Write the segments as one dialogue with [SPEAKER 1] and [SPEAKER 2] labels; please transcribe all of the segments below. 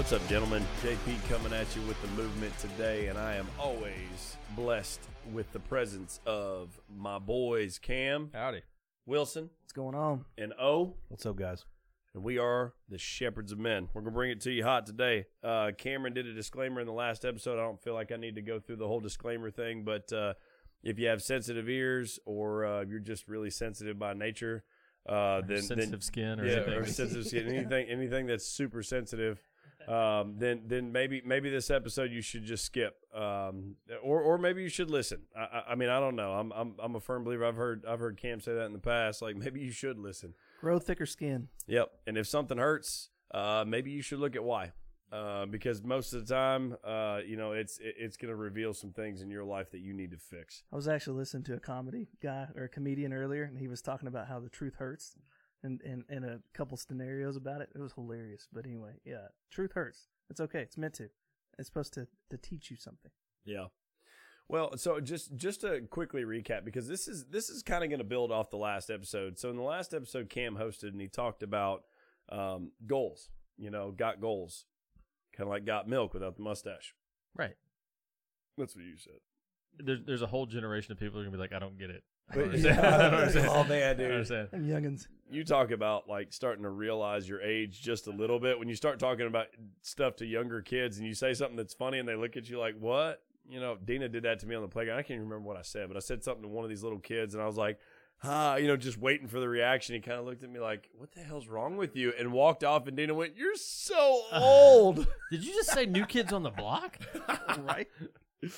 [SPEAKER 1] What's up, gentlemen? JP coming at you with the movement today, and I am always blessed with the presence of my boys Cam,
[SPEAKER 2] Howdy.
[SPEAKER 1] Wilson,
[SPEAKER 3] What's going on?
[SPEAKER 1] and O.
[SPEAKER 2] What's up, guys?
[SPEAKER 1] And we are the shepherds of men. We're gonna bring it to you hot today. Uh, Cameron did a disclaimer in the last episode. I don't feel like I need to go through the whole disclaimer thing, but uh, if you have sensitive ears or uh, you're just really sensitive by nature, uh, then
[SPEAKER 2] sensitive
[SPEAKER 1] then,
[SPEAKER 2] skin or
[SPEAKER 1] yeah, or sensitive skin, anything anything that's super sensitive, um, then then maybe maybe this episode you should just skip, um, or or maybe you should listen. I, I, I mean I don't know. I'm I'm I'm a firm believer. I've heard I've heard Cam say that in the past. Like maybe you should listen.
[SPEAKER 3] Grow thicker skin.
[SPEAKER 1] Yep. And if something hurts, uh, maybe you should look at why. Uh, because most of the time, uh, you know, it's it, it's going to reveal some things in your life that you need to fix.
[SPEAKER 3] I was actually listening to a comedy guy or a comedian earlier, and he was talking about how the truth hurts, and and, and a couple scenarios about it. It was hilarious. But anyway, yeah, truth hurts. It's okay. It's meant to. It's supposed to to teach you something.
[SPEAKER 1] Yeah. Well, so just just to quickly recap because this is this is kind of going to build off the last episode. So in the last episode, Cam hosted and he talked about um, goals. You know, got goals, kind of like got milk without the mustache.
[SPEAKER 2] Right.
[SPEAKER 1] That's what you said.
[SPEAKER 2] There's there's a whole generation of people who are gonna be like, I don't get it. I
[SPEAKER 1] But-
[SPEAKER 2] don't. I don't.
[SPEAKER 1] Oh, man,
[SPEAKER 2] I
[SPEAKER 1] dude.
[SPEAKER 2] understand.
[SPEAKER 3] And youngins.
[SPEAKER 1] you talk about like starting to realize your age just a little bit when you start talking about stuff to younger kids and you say something that's funny and they look at you like what you know dina did that to me on the playground i can't even remember what i said but i said something to one of these little kids and i was like ah you know just waiting for the reaction he kind of looked at me like what the hell's wrong with you and walked off and dina went you're so old
[SPEAKER 2] Did you just say new kids on the block?
[SPEAKER 3] right?
[SPEAKER 1] oh,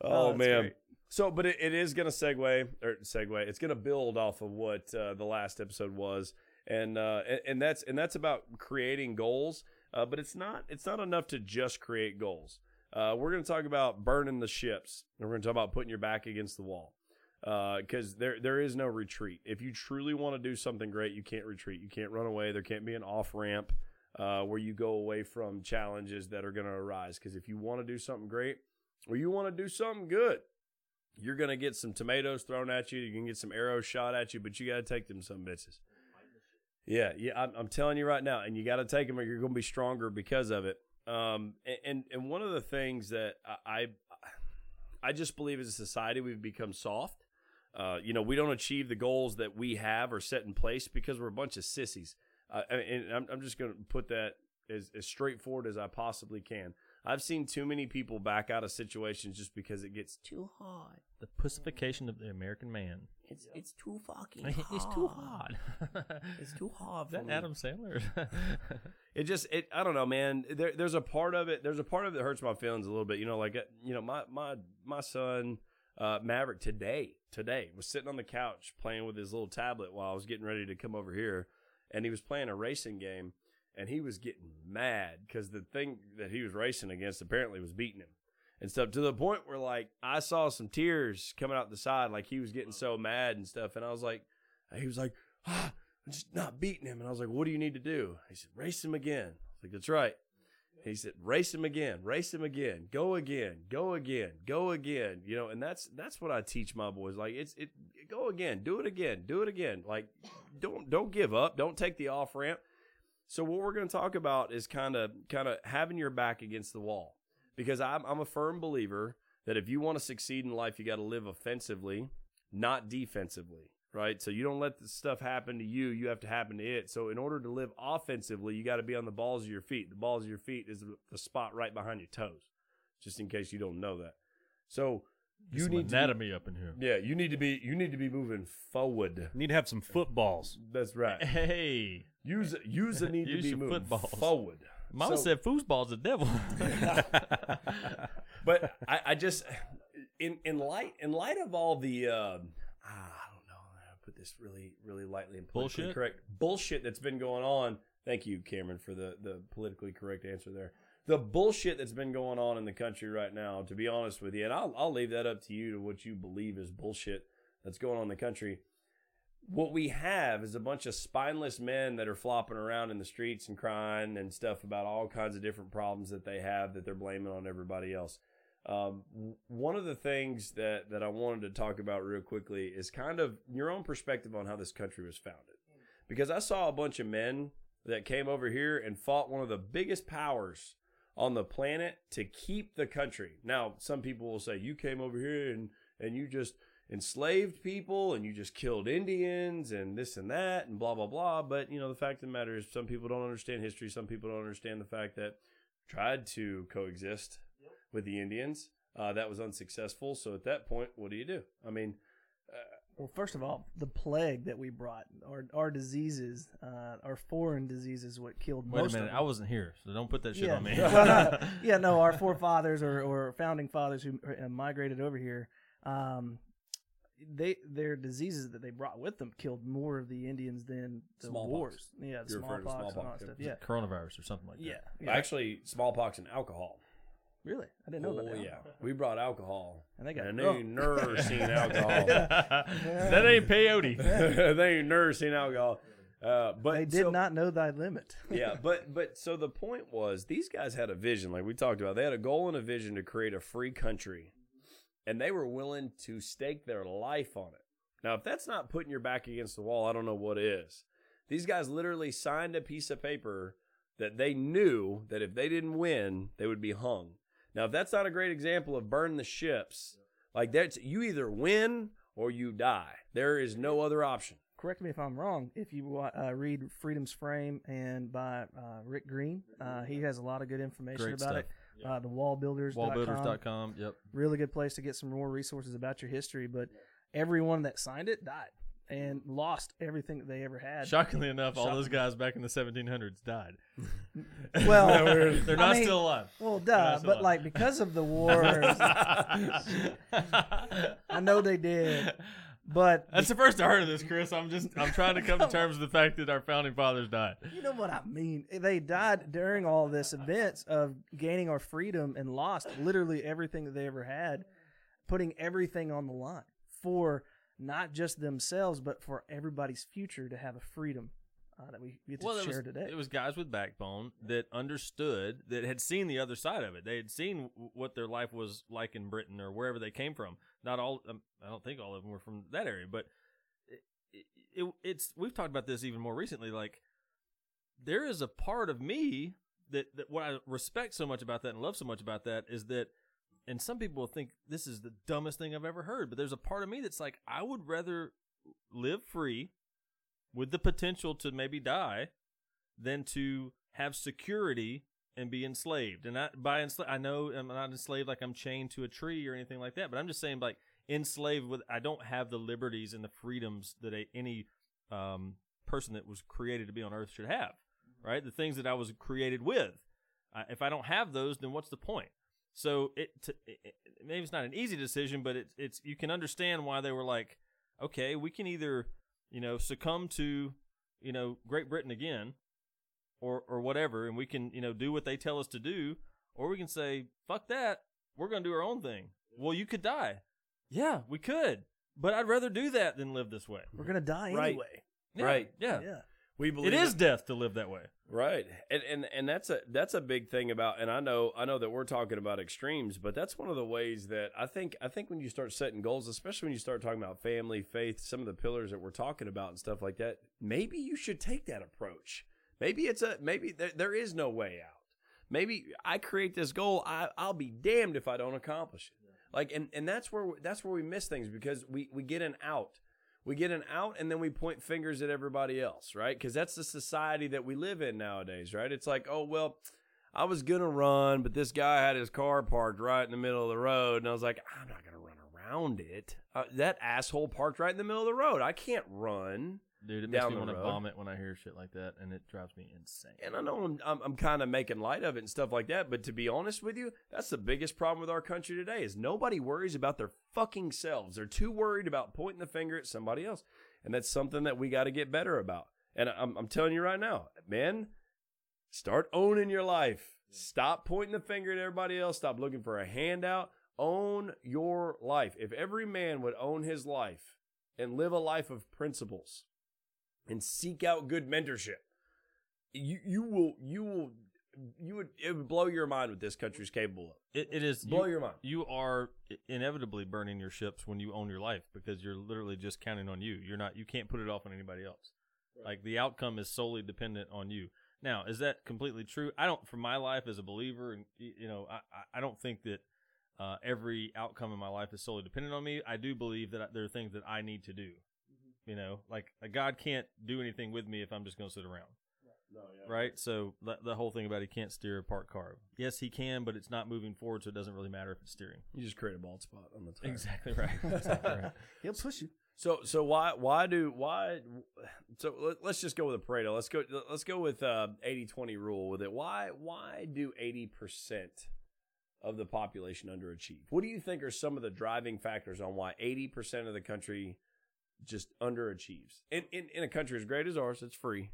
[SPEAKER 3] Oh,
[SPEAKER 1] man
[SPEAKER 3] great.
[SPEAKER 1] So but it, it is going to segue or segue it's going to build off of what uh, the last episode was. And uh and, and that's and that's about creating goals uh, but it's not it's not enough to just create goals. Uh, we're going to talk about burning the ships and we're going to talk about putting your back against the wall because there there is no retreat. If you truly want to do something great you can't retreat. You can't run away. There can't be an off ramp uh, where you go away from challenges that are going to arise. Because if you want to do something great or you want to do something good you're gonna get some tomatoes thrown at you. You can get some arrows shot at you, but you got to take them some bitches. Yeah, yeah, I'm, I'm telling you right now, and you got to take them, or you're gonna be stronger because of it. Um, and and, one of the things that I, I I just believe as a society we've become soft. Uh, you know, we don't achieve the goals that we have or set in place because we're a bunch of sissies. Uh, and I'm, I'm just going to put that as, as straightforward as I possibly can. I've seen too many people back out of situations just because it gets too hard.
[SPEAKER 2] The pussification of the American man.
[SPEAKER 1] It's it's too fucking
[SPEAKER 2] It's too hard.
[SPEAKER 1] It's too hard
[SPEAKER 2] Is that Adam Sandler?
[SPEAKER 1] It just it I don't know, man. There, there's a part of it. There's a part of it that hurts my feelings a little bit. You know, like uh, you know, my my my son uh, Maverick today today was sitting on the couch playing with his little tablet while I was getting ready to come over here, and he was playing a racing game, and he was getting mad because the thing that he was racing against apparently was beating him and stuff to the point where like I saw some tears coming out the side, like he was getting so mad and stuff, and I was like, he was like, ah, I'm just not beating him, and I was like, what do you need to do? He said, race him again. I was like, that's right. He said, race him again, race him again, go again, go again, go again. You know, and that's that's what I teach my boys. Like it's it go again, do it again, do it again. Like don't don't give up, don't take the off ramp. So what we're going to talk about is kind of kind of having your back against the wall because I'm I'm a firm believer that if you want to succeed in life, you got to live offensively, not defensively, right? So you don't let the stuff happen to you; you have to happen to it. So in order to live offensively, you got to be on the balls of your feet. The balls of your feet is the spot right behind your toes, just in case you don't know that. So you
[SPEAKER 2] Some
[SPEAKER 1] need to,
[SPEAKER 2] anatomy up in here.
[SPEAKER 1] yeah, you need to be you need to be moving forward.
[SPEAKER 4] Need to have some footballs.
[SPEAKER 1] That's right.
[SPEAKER 2] Hey,
[SPEAKER 1] Use use the need to
[SPEAKER 2] Use
[SPEAKER 1] be
[SPEAKER 2] your
[SPEAKER 1] moving
[SPEAKER 2] footballs.
[SPEAKER 1] forward.
[SPEAKER 2] Mama
[SPEAKER 1] So-
[SPEAKER 2] said foosball's the devil.
[SPEAKER 1] but I, I just in in light in light of all the um, ah, I don't know how to put this really really lightly and politically
[SPEAKER 2] Bullshit?
[SPEAKER 1] correct bullshit that's been going on. Thank you, Cameron, for the the politically correct answer there. The bullshit that's been going on in the country right now, to be honest with you, and I'll I'll leave that up to you to what you believe is bullshit that's going on in the country. What we have is a bunch of spineless men that are flopping around in the streets and crying and stuff about all kinds of different problems that they have that they're blaming on everybody else. Um, one of the things that, that I wanted to talk about real quickly is kind of your own perspective on how this country was founded. Because I saw a bunch of men that came over here and fought one of the biggest powers on the planet to keep the country. Now, some people will say you came over here and and you just enslaved people and you just killed Indians and this and that and blah blah blah. But you know, the fact of the matter is, some people don't understand history. Some people don't understand the fact that tried to coexist with the Indians. Uh, that was unsuccessful. So at that point, what do you do? I mean,
[SPEAKER 3] Well, first of all, the plague that we brought, our our diseases, uh, our foreign diseases, what killed
[SPEAKER 2] Wait a minute,
[SPEAKER 3] of
[SPEAKER 2] I wasn't here, so don't put that shit
[SPEAKER 3] yeah.
[SPEAKER 2] on me.
[SPEAKER 3] well, no, yeah, no, our forefathers or, or founding fathers who uh, migrated over here, um, they their diseases that they brought with them killed more of the Indians than the
[SPEAKER 1] Smallpox.
[SPEAKER 3] wars. Yeah, the
[SPEAKER 1] You're referring to
[SPEAKER 3] smallpox, and all that
[SPEAKER 1] smallpox,
[SPEAKER 3] stuff.
[SPEAKER 1] yeah.
[SPEAKER 3] Yeah,
[SPEAKER 2] Coronavirus or something like that.
[SPEAKER 3] yeah, yeah.
[SPEAKER 1] actually, smallpox and alcohol.
[SPEAKER 3] Really, I didn't know
[SPEAKER 1] oh
[SPEAKER 3] about that.
[SPEAKER 1] yeah, we brought alcohol,
[SPEAKER 3] And they got
[SPEAKER 1] and they ain't never seen alcohol.
[SPEAKER 2] that ain't peyote.
[SPEAKER 1] they ain't never seen alcohol. Uh, but
[SPEAKER 3] They did
[SPEAKER 1] so-
[SPEAKER 3] not know thy limit.
[SPEAKER 1] yeah, but but so the point was these guys had a vision, like we talked about. They had a goal and a vision to create a free country, and they were willing to stake their life on it. Now, if that's not putting your back against the wall, I don't know what is. These guys literally signed a piece of paper that they knew that if they didn't win, they would be hung. Now, if that's not a great example of burn the ships, like that's you either win or you die. There is no other option.
[SPEAKER 3] Correct me if I'm wrong. If you uh, read Freedom's Frame and by uh, Rick Green, uh, he has a lot of good information
[SPEAKER 2] Great
[SPEAKER 3] about
[SPEAKER 2] stuff.
[SPEAKER 3] it. Uh, the wallbuilders.com.
[SPEAKER 2] Wallbuilders.com. Yep.
[SPEAKER 3] really good place to get some more resources about your history. But everyone that signed it died and lost everything that they ever had.
[SPEAKER 2] Shockingly enough, all those guys back in the 1700s died.
[SPEAKER 3] Well,
[SPEAKER 2] they're
[SPEAKER 3] I
[SPEAKER 2] not
[SPEAKER 3] mean-
[SPEAKER 2] still alive.
[SPEAKER 3] Well, duh. But
[SPEAKER 2] alive.
[SPEAKER 3] like because of the wars, I know they did. But
[SPEAKER 2] That's the first I heard of this, Chris. I'm just I'm trying to come to terms with the fact that our founding fathers died.
[SPEAKER 3] you know what I mean. They died during all this events of gaining our freedom and lost literally everything that they ever had, putting everything on the line for not just themselves but for everybody's future to have a freedom uh, that we get to
[SPEAKER 2] Well,
[SPEAKER 3] share
[SPEAKER 2] was,
[SPEAKER 3] today.
[SPEAKER 2] it was guys with backbone that understood that had seen the other side of it. They had seen what their life was like in Britain or wherever they came from. Not all, um, I don't think all of them were from that area, but it, it, it, it's we've talked about this even more recently. Like there is a part of me that that what I respect so much about that and love so much about that is that. And some people will think this is the dumbest thing I've ever heard, but there's a part of me that's like, I would rather live free with the potential to maybe die than to have security and be enslaved. And I, by enslaved, I know I'm not enslaved like I'm chained to a tree or anything like that, but I'm just saying like enslaved with I don't have the liberties and the freedoms that a, any um, person that was created to be on earth should have. Right, the things that I was created with. Uh, if I don't have those, then what's the point? So it, to, it, it maybe it's not an easy decision, but it's it's you can understand why they were like, okay, we can either you know succumb to you know Great Britain again, or or whatever, and we can you know do what they tell us to do, or we can say fuck that, we're gonna do our own thing. Well, you could die, yeah, we could, but I'd rather do that than live this way.
[SPEAKER 3] We're gonna die
[SPEAKER 1] Right.
[SPEAKER 3] anyway.
[SPEAKER 2] Yeah,
[SPEAKER 1] Right.
[SPEAKER 2] Yeah.
[SPEAKER 3] Yeah.
[SPEAKER 1] We believe
[SPEAKER 2] It is death to live that way.
[SPEAKER 1] Right. And, and and that's a that's a big thing about and I know I know that we're talking about extremes, but that's one of the ways that I think I think when you start setting goals, especially when you start talking about family, faith, some of the pillars that we're talking about and stuff like that, maybe you should take that approach. Maybe it's a maybe there, there is no way out. Maybe I create this goal, I I'll be damned if I don't accomplish it. Like and and that's where that's where we miss things because we we get an out we get an out and then we point fingers at everybody else, right? Because that's the society that we live in nowadays, right? It's like, oh, well, I was going to run, but this guy had his car parked right in the middle of the road. And I was like, I'm not going to run around it. Uh, that asshole parked right in the middle of the road. I can't run.
[SPEAKER 2] Dude, it makes me want to vomit when I hear shit like that, and it drives me insane.
[SPEAKER 1] And I know I'm, I'm, I'm kind of making light of it and stuff like that, but to be honest with you, that's the biggest problem with our country today is nobody worries about their fucking selves. They're too worried about pointing the finger at somebody else. And that's something that we got to get better about. And I'm, I'm telling you right now, man, start owning your life. Stop pointing the finger at everybody else. Stop looking for a handout. Own your life. If every man would own his life and live a life of principles and seek out good mentorship, you you will you will you would it would blow your mind what this country's capable of.
[SPEAKER 2] It, it is
[SPEAKER 1] Blow
[SPEAKER 2] you,
[SPEAKER 1] your mind.
[SPEAKER 2] You are inevitably burning your ships when you own your life because you're literally just counting on you. You're not. You can't put it off on anybody else. Like the outcome is solely dependent on you. Now, is that completely true? I don't. For my life as a believer, and you know, I, I- I don't think that uh, every outcome in my life is solely dependent on me. I do believe that there are things that I need to do. You know, like uh, God can't do anything with me if I'm just going to sit around,
[SPEAKER 1] No, yeah.
[SPEAKER 2] right? So the, the whole thing about he can't steer a parked car. Yes, he can, but it's not moving forward, so it doesn't really matter if it's steering.
[SPEAKER 1] You just create a bald spot on the tire.
[SPEAKER 2] Exactly right. Exactly right.
[SPEAKER 3] He'll push you.
[SPEAKER 1] So so why why do why so let, us just go with a Pareto. Let's go let's go with uh 80-20 rule with it. Why why do 80% of the population underachieve? What do you think are some of the driving factors on why 80% of the country just underachieves? In in, in a country as great as ours, it's free.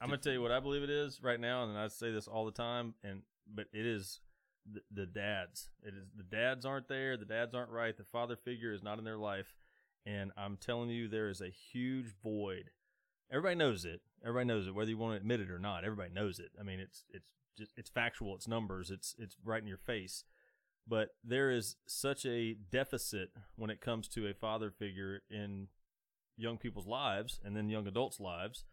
[SPEAKER 2] I'm gonna tell you what I believe it is right now, and I say this all the time, and but it is the, the dads. It is the dads aren't there. The dads aren't right. The father figure is not in their life, and I'm telling you, there is a huge void. Everybody knows it. Everybody knows it, whether you want to admit it or not. Everybody knows it. I mean, it's it's just it's factual. It's numbers. It's it's right in your face. But there is such a deficit when it comes to a father figure in young people's lives and then young adults' lives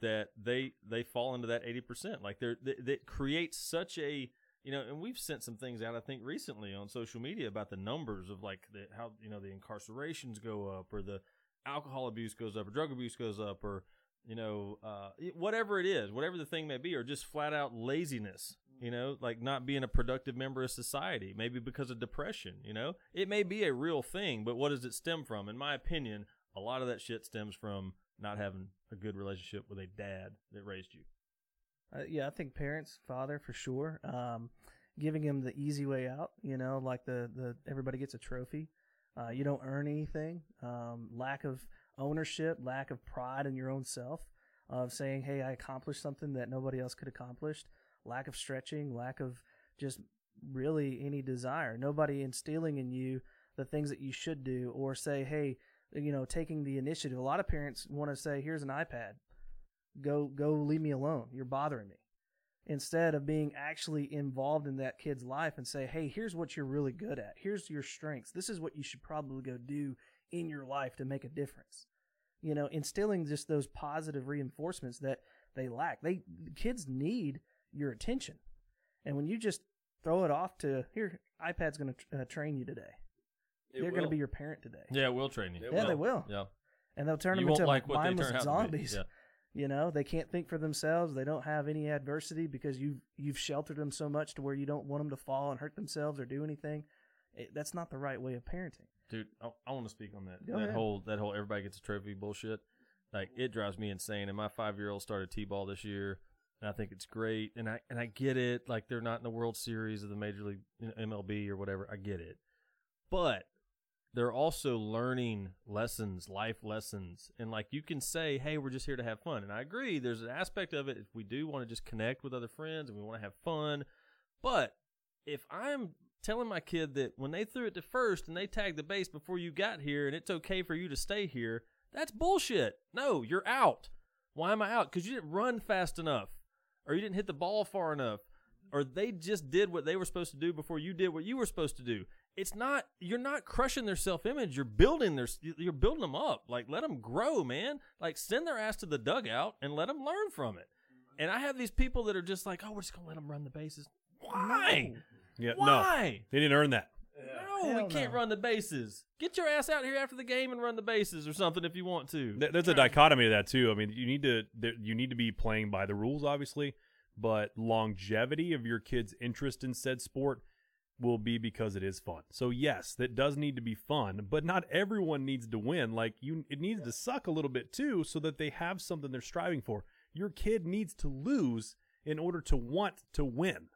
[SPEAKER 2] that they they fall into that 80% like they're that creates such a you know and we've sent some things out i think recently on social media about the numbers of like the how you know the incarcerations go up or the alcohol abuse goes up or drug abuse goes up or you know uh whatever it is whatever the thing may be or just flat out laziness you know like not being a productive member of society maybe because of depression you know it may be a real thing but what does it stem from in my opinion a lot of that shit stems from not having a good relationship with a dad that raised you.
[SPEAKER 3] Uh, yeah, I think parents, father for sure. Um, giving him the easy way out, you know, like the the everybody gets a trophy. Uh, you don't earn anything. Um, lack of ownership, lack of pride in your own self, of saying, "Hey, I accomplished something that nobody else could accomplish." Lack of stretching, lack of just really any desire. Nobody instilling in you the things that you should do, or say, "Hey, you know, taking the initiative." A lot of parents want to say, "Here's an iPad." go go leave me alone you're bothering me instead of being actually involved in that kid's life and say hey here's what you're really good at here's your strengths this is what you should probably go do in your life to make a difference you know instilling just those positive reinforcements that they lack they kids need your attention and when you just throw it off to here ipad's going to uh, train you today
[SPEAKER 1] It
[SPEAKER 3] they're going to be your parent today
[SPEAKER 2] Yeah, we'll train you.
[SPEAKER 1] It
[SPEAKER 3] yeah they will
[SPEAKER 2] Yeah.
[SPEAKER 3] and they'll turn
[SPEAKER 2] you
[SPEAKER 3] them into
[SPEAKER 2] like what
[SPEAKER 3] mindless zombies.
[SPEAKER 2] Yeah.
[SPEAKER 3] you know, they can't think for themselves. They don't have any adversity because you've you've sheltered them so much to where you don't want them to fall and hurt themselves or do anything. It, that's not the right way of parenting.
[SPEAKER 2] Dude, I, I want to speak on that.
[SPEAKER 3] Go
[SPEAKER 2] that
[SPEAKER 3] ahead.
[SPEAKER 2] whole that whole everybody gets a trophy bullshit. Like it drives me insane. And my five year old started T ball this year, and I think it's great. And I and I get it. Like they're not in the World Series of the Major League MLB or whatever. I get it, but they're also learning lessons, life lessons. And like you can say, hey, we're just here to have fun. And I agree, there's an aspect of it if we do want to just connect with other friends and we want to have fun. But if I'm telling my kid that when they threw it to first and they tagged the base before you got here and it's okay for you to stay here, that's bullshit. No, you're out. Why am I out? Because you didn't run fast enough or you didn't hit the ball far enough or they just did what they were supposed to do before you did what you were supposed to do. It's not you're not crushing their self-image. You're building their you're building them up. Like let them grow man. Like send their ass to the dugout and let them learn from it. And i have these people that are just like oh we're just gonna let them run the bases. Why?
[SPEAKER 4] Yeah, no,
[SPEAKER 2] why?
[SPEAKER 4] They didn't earn that.
[SPEAKER 2] No we can't
[SPEAKER 3] no.
[SPEAKER 2] run the bases get your ass out here after the game and run the bases or something if you want to
[SPEAKER 4] Th- There's a dichotomy to that too. I mean, you need to there, you need to be playing by the rules, obviously, but longevity of your kid's interest in said sport will be because it is fun. So yes, that does need to be fun, but not everyone needs to win. Like you, it needs to suck a little bit too, so that they have something they're striving for. Your kid needs to lose in order to want to win.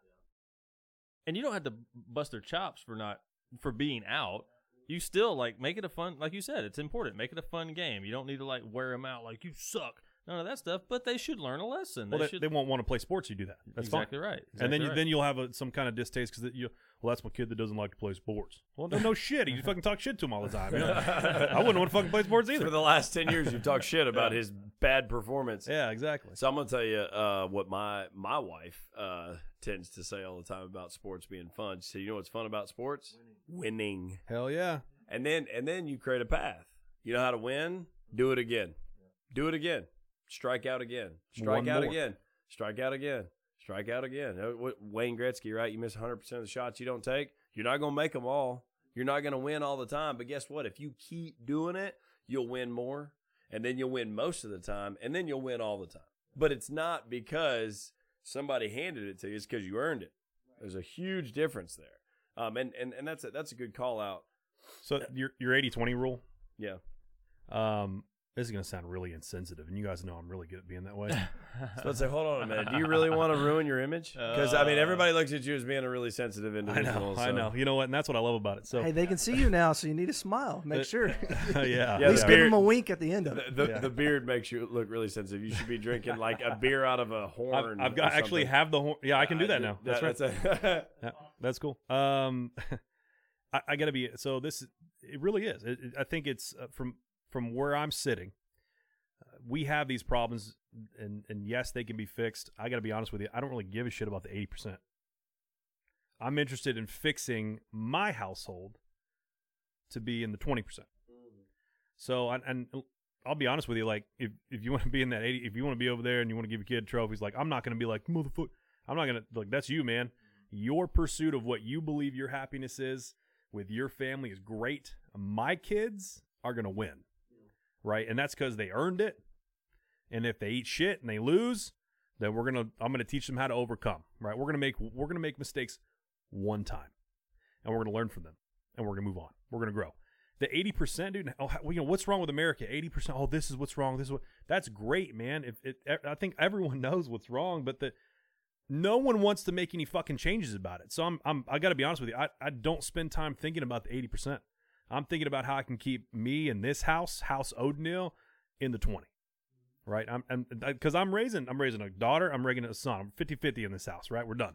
[SPEAKER 2] and you don't have to bust their chops for not for being out. You still like make it a fun, like you said, it's important. Make it a fun game. You don't need to like wear them out like you suck. None of that stuff. But they should learn a lesson.
[SPEAKER 4] Well,
[SPEAKER 2] they
[SPEAKER 4] they,
[SPEAKER 2] should.
[SPEAKER 4] they won't want to play sports. You do that. That's fine.
[SPEAKER 2] exactly right.
[SPEAKER 4] and then
[SPEAKER 2] Exactly
[SPEAKER 4] You, then you'll have a, some kind of distaste because you well that's my kid that doesn't like to play sports. Well, no, no shit. You fucking talk shit to him all the time. you know? I wouldn't want to fucking play sports either.
[SPEAKER 1] For the last 10 years, you've talked shit about his bad performance.
[SPEAKER 4] Yeah, exactly.
[SPEAKER 1] So I'm gonna tell you uh, what my my wife uh, tends to say all the time about sports being fun. She said, "You know what's fun about sports? Winning."
[SPEAKER 4] Hell yeah.
[SPEAKER 1] And then and then you create a path. You know how to win? Do it again. Do it again. Strike out again. Strike
[SPEAKER 4] One
[SPEAKER 1] out
[SPEAKER 4] more.
[SPEAKER 1] again. strike out again, strike out again. Uh, Wayne Gretzky, right? You miss 100% of the shots you don't take. You're not going to make them all. You're not going to win all the time. But guess what? If you keep doing it, you'll win more. And then you'll win most of the time. And then you'll win all the time. But it's not because somebody handed it to you, it's because you earned it. There's a huge difference there. Um, and, and, and that's a, that's a good call out.
[SPEAKER 4] So your your 80-20 rule.
[SPEAKER 1] Yeah.
[SPEAKER 4] Um, this is gonna sound really insensitive, and you guys know I'm really good at being that way.
[SPEAKER 1] So let's say, hold on a minute. Do you really want to ruin your image? Because I mean, everybody looks at you as being a really sensitive
[SPEAKER 4] I
[SPEAKER 1] individual.
[SPEAKER 4] know, I
[SPEAKER 1] so-
[SPEAKER 4] know. You know what? And that's what I love about it. So
[SPEAKER 3] Hey, they can see you now, so you need to smile. Make
[SPEAKER 4] Uh,
[SPEAKER 3] sure.
[SPEAKER 4] yeah,
[SPEAKER 1] Yeah,
[SPEAKER 3] At least
[SPEAKER 1] the
[SPEAKER 3] give
[SPEAKER 1] beard-
[SPEAKER 3] them a wink at the end of it.
[SPEAKER 1] the,
[SPEAKER 4] Yeah.
[SPEAKER 1] the beard makes you look really sensitive. You should be drinking like a beer out of a
[SPEAKER 4] I've,
[SPEAKER 1] horn.
[SPEAKER 4] I've got
[SPEAKER 1] or
[SPEAKER 4] actually have the horn. Yeah, I can do that now. That's right.
[SPEAKER 1] That's a-
[SPEAKER 4] Yeah, that's cool. Um, I, I got to be so. This it really is. It, it- I think it's uh, from from where I'm sitting. Uh, we have these problems, and and yes, they can be fixed. I got to be honest with you. I don't really give a shit about the eighty percent. I'm interested in fixing my household to be in the twenty percent. So and, and I'll be honest with you. Like if if you want to be in that eighty, if you want to be over there and you want to give your kid trophies, like I'm not going to be like motherfucker. I'm not going to like that's you, man your pursuit of what you believe your happiness is with your family is great. My kids are going to win. Right? And that's cuz they earned it. And if they eat shit and they lose, then we're to I'm to teach them how to overcome, right? We're to make we're to make mistakes one time. And we're to learn from them. And we're to move on. We're to grow. The 80% dude, oh, you know, what's wrong with America? 80%, oh, this is what's wrong. This is what That's great, man. If it, I think everyone knows what's wrong, but the no one wants to make any fucking changes about it. So I'm, I'm I got to be honest with you. I, I don't spend time thinking about the 80%. I'm thinking about how I can keep me in this house, house O'Neill, in the 20. Right? I'm, I'm cuz I'm raising I'm raising a daughter, I'm raising a son. I'm 50-50 in this house, right? We're done.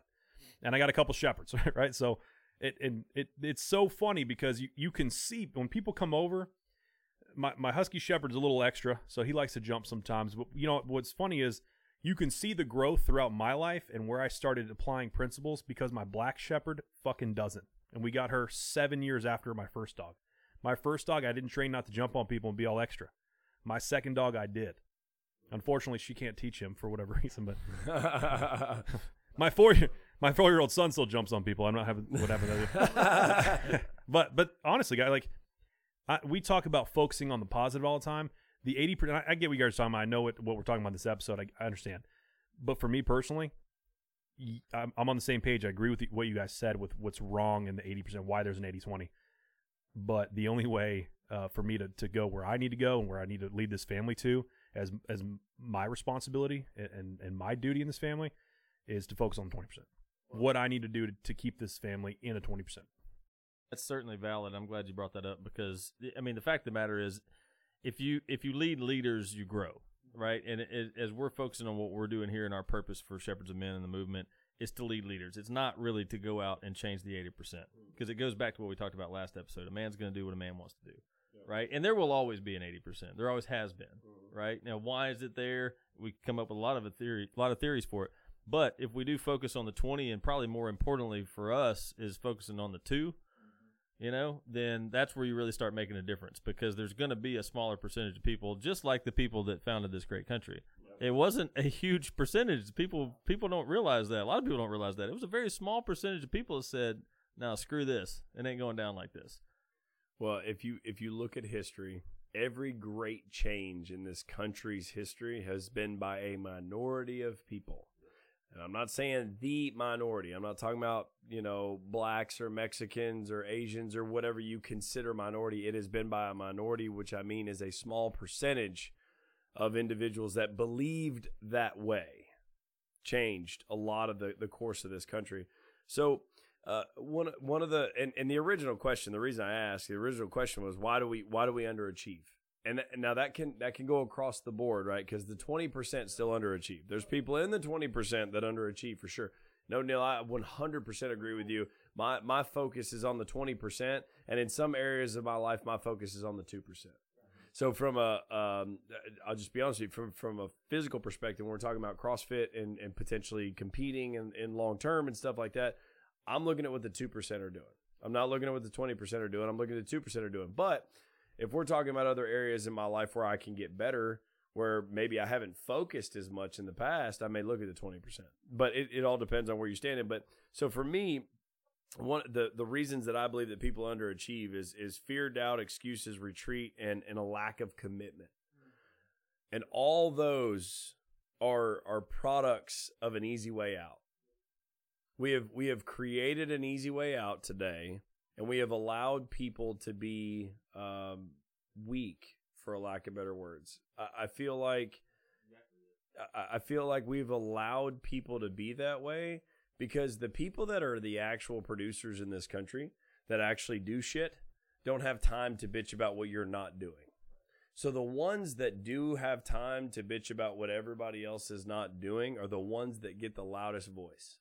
[SPEAKER 4] And I got a couple shepherds, right? So it and it it's so funny because you you can see when people come over my my husky shepherd's a little extra, so he likes to jump sometimes, but you know what's funny is you can see the growth throughout my life and where I started applying principles because my black shepherd fucking doesn't. And we got her seven years after my first dog. My first dog, I didn't train not to jump on people and be all extra. My second dog, I did. Unfortunately, she can't teach him for whatever reason, but my four my four year old son still jumps on people. I'm not having what happened but but honestly, guy, like I, we talk about focusing on the positive all the time. The eighty percent, I, get what you guys are talking about. I know what what we're talking about in this episode. I, I understand, but for me personally, I'm, I'm on the same page. I agree with what you guys said with what's wrong in the eighty percent. Why there's an 80-20. But the only way uh, for me to, to go where I need to go and where I need to lead this family to as as my responsibility and, and, and my duty in this family is to focus on twenty percent. What I need to do to, to keep this family in a twenty percent.
[SPEAKER 2] That's certainly valid. I'm glad you brought that up because I mean the fact of the matter is, if you if you lead leaders, you grow, right? And it, as we're focusing on what we're doing here in our purpose for Shepherds of Men and the movement is to lead leaders. It's not really to go out and change the eighty percent mm. because it goes back to what we talked about last episode. A man's going to do what a man wants to do, right? And there will always be an eighty percent. There always has been, mm-hmm. right? Now, why is it there? We come up with a lot of a theory, a lot of theories for it. But if we do focus on the twenty, and probably more importantly for us is focusing on the two, mm-hmm. you know, then that's where you really start making a difference because there's going to be a smaller percentage of people, just like the people that founded this great country. It wasn't a huge percentage. People people don't realize that. A lot of people don't realize that. It was a very small percentage of people that said, "No, screw this. It ain't going down like this."
[SPEAKER 1] Well, if you if you look at history, every great change in this country's history has been by a minority of people. And I'm not saying the minority. I'm not talking about, you know, blacks or Mexicans or Asians or whatever you consider minority. It has been by a minority, which I mean is a small percentage of individuals that believed that way. Changed a lot of the, the course of this country. So uh, one one of the and, and the original question, the reason I asked, the original question was why do we why do we underachieve? And, th- now that can that can go across the board, right? Because the twenty percent still underachieve. There's people in the twenty percent that underachieve for sure. No, Neil, I one hundred percent agree with you. My my focus is on the twenty percent, and in some areas of my life, my focus is on the two percent. So from a, um, I'll just be honest with you, from from a physical perspective, when we're talking about CrossFit and, and potentially competing in, in long term and stuff like that, I'm looking at what the two percent are doing. I'm not looking at what the twenty percent are doing. I'm looking at the two percent are doing. But if we're talking about other areas in my life where I can get better, where maybe I haven't focused as much in the past, I may look at the 20%. But it, it all depends on where you're standing. But so for me, one the the reasons that I believe that people underachieve is is fear, doubt, excuses, retreat, and and a lack of commitment. And all those are are products of an easy way out. We have we have created an easy way out today, and we have allowed people to be um, weak, for a lack of better words. I, I feel like I, I feel like we've allowed people to be that way because the people that are the actual producers in this country that actually do shit don't have time to bitch about what you're not doing. So the ones that do have time to bitch about what everybody else is not doing are the ones that get the loudest voice.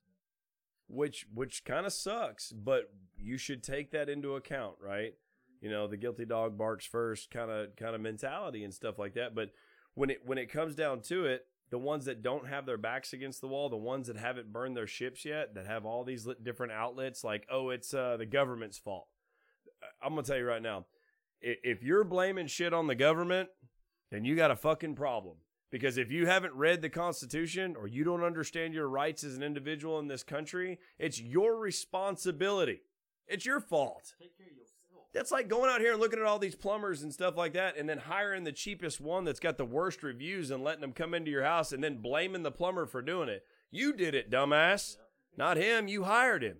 [SPEAKER 1] Which which kind of sucks, but you should take that into account, right? You know, the guilty dog barks first kind of kind of mentality and stuff like that, but when it when it comes down to it, the ones that don't have their backs against the wall, the ones that haven't burned their ships yet, that have all these different outlets, like oh, it's uh, the government's fault. I'm gonna tell you right now, if you're blaming shit on the government, then you got a fucking problem. Because if you haven't read the Constitution or you don't understand your rights as an individual in this country, it's your responsibility. It's your fault. That's like going out here and looking at all these plumbers and stuff like that, and then hiring the cheapest one that's got the worst reviews and letting them come into your house and then blaming the plumber for doing it. You did it, dumbass. Not him. You hired him.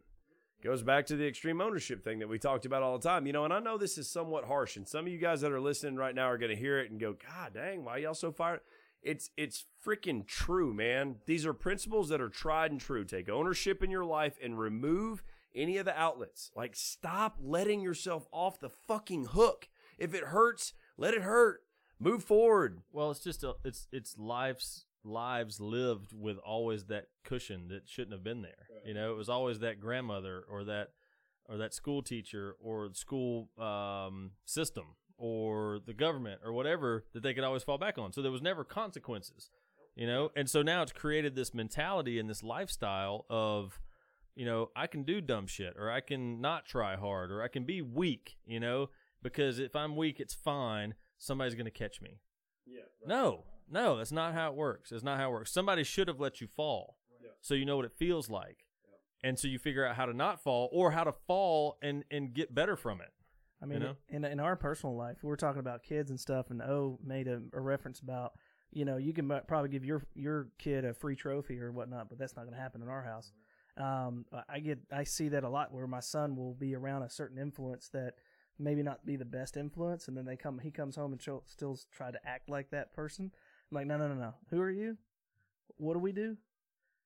[SPEAKER 1] Goes back to the extreme ownership thing that we talked about all the time. You know, and I know this is somewhat harsh, and some of you guys that are listening right now are going to hear it and go, God dang, why y'all so fired? It's it's freaking true, man. These are principles that are tried and true. Take ownership in your life and remove any of the outlets. Like stop letting yourself off the fucking hook. If it hurts, let it hurt. Move forward.
[SPEAKER 2] Well, it's just a, it's it's lives lives lived with always that cushion that shouldn't have been there. You know, it was always that grandmother or that or that school teacher or school um, system or the government or whatever that they could always fall back on. So there was never consequences. You know, and so now it's created this mentality and this lifestyle of you know, I can do dumb shit or I can not try hard or I can be weak, you know, because if I'm weak, it's fine. Somebody's going to catch me.
[SPEAKER 1] Yeah.
[SPEAKER 2] No, no, that's not how it works. That's not how it works. Somebody should have let you fall so you know what it feels like. And so you figure out how to not fall or how to fall and, and get better from it.
[SPEAKER 3] I mean,
[SPEAKER 2] You know?
[SPEAKER 3] in in our personal life, we we're talking about kids and stuff, and O made a, a reference about, you know, you can probably give your your kid a free trophy or whatnot, but that's not going to happen in our house. Mm-hmm. Um, I get I see that a lot where my son will be around a certain influence that maybe not be the best influence, and then they come he comes home and cho- still try to act like that person. I'm like, no, no, no, no. Who are you? What do we do?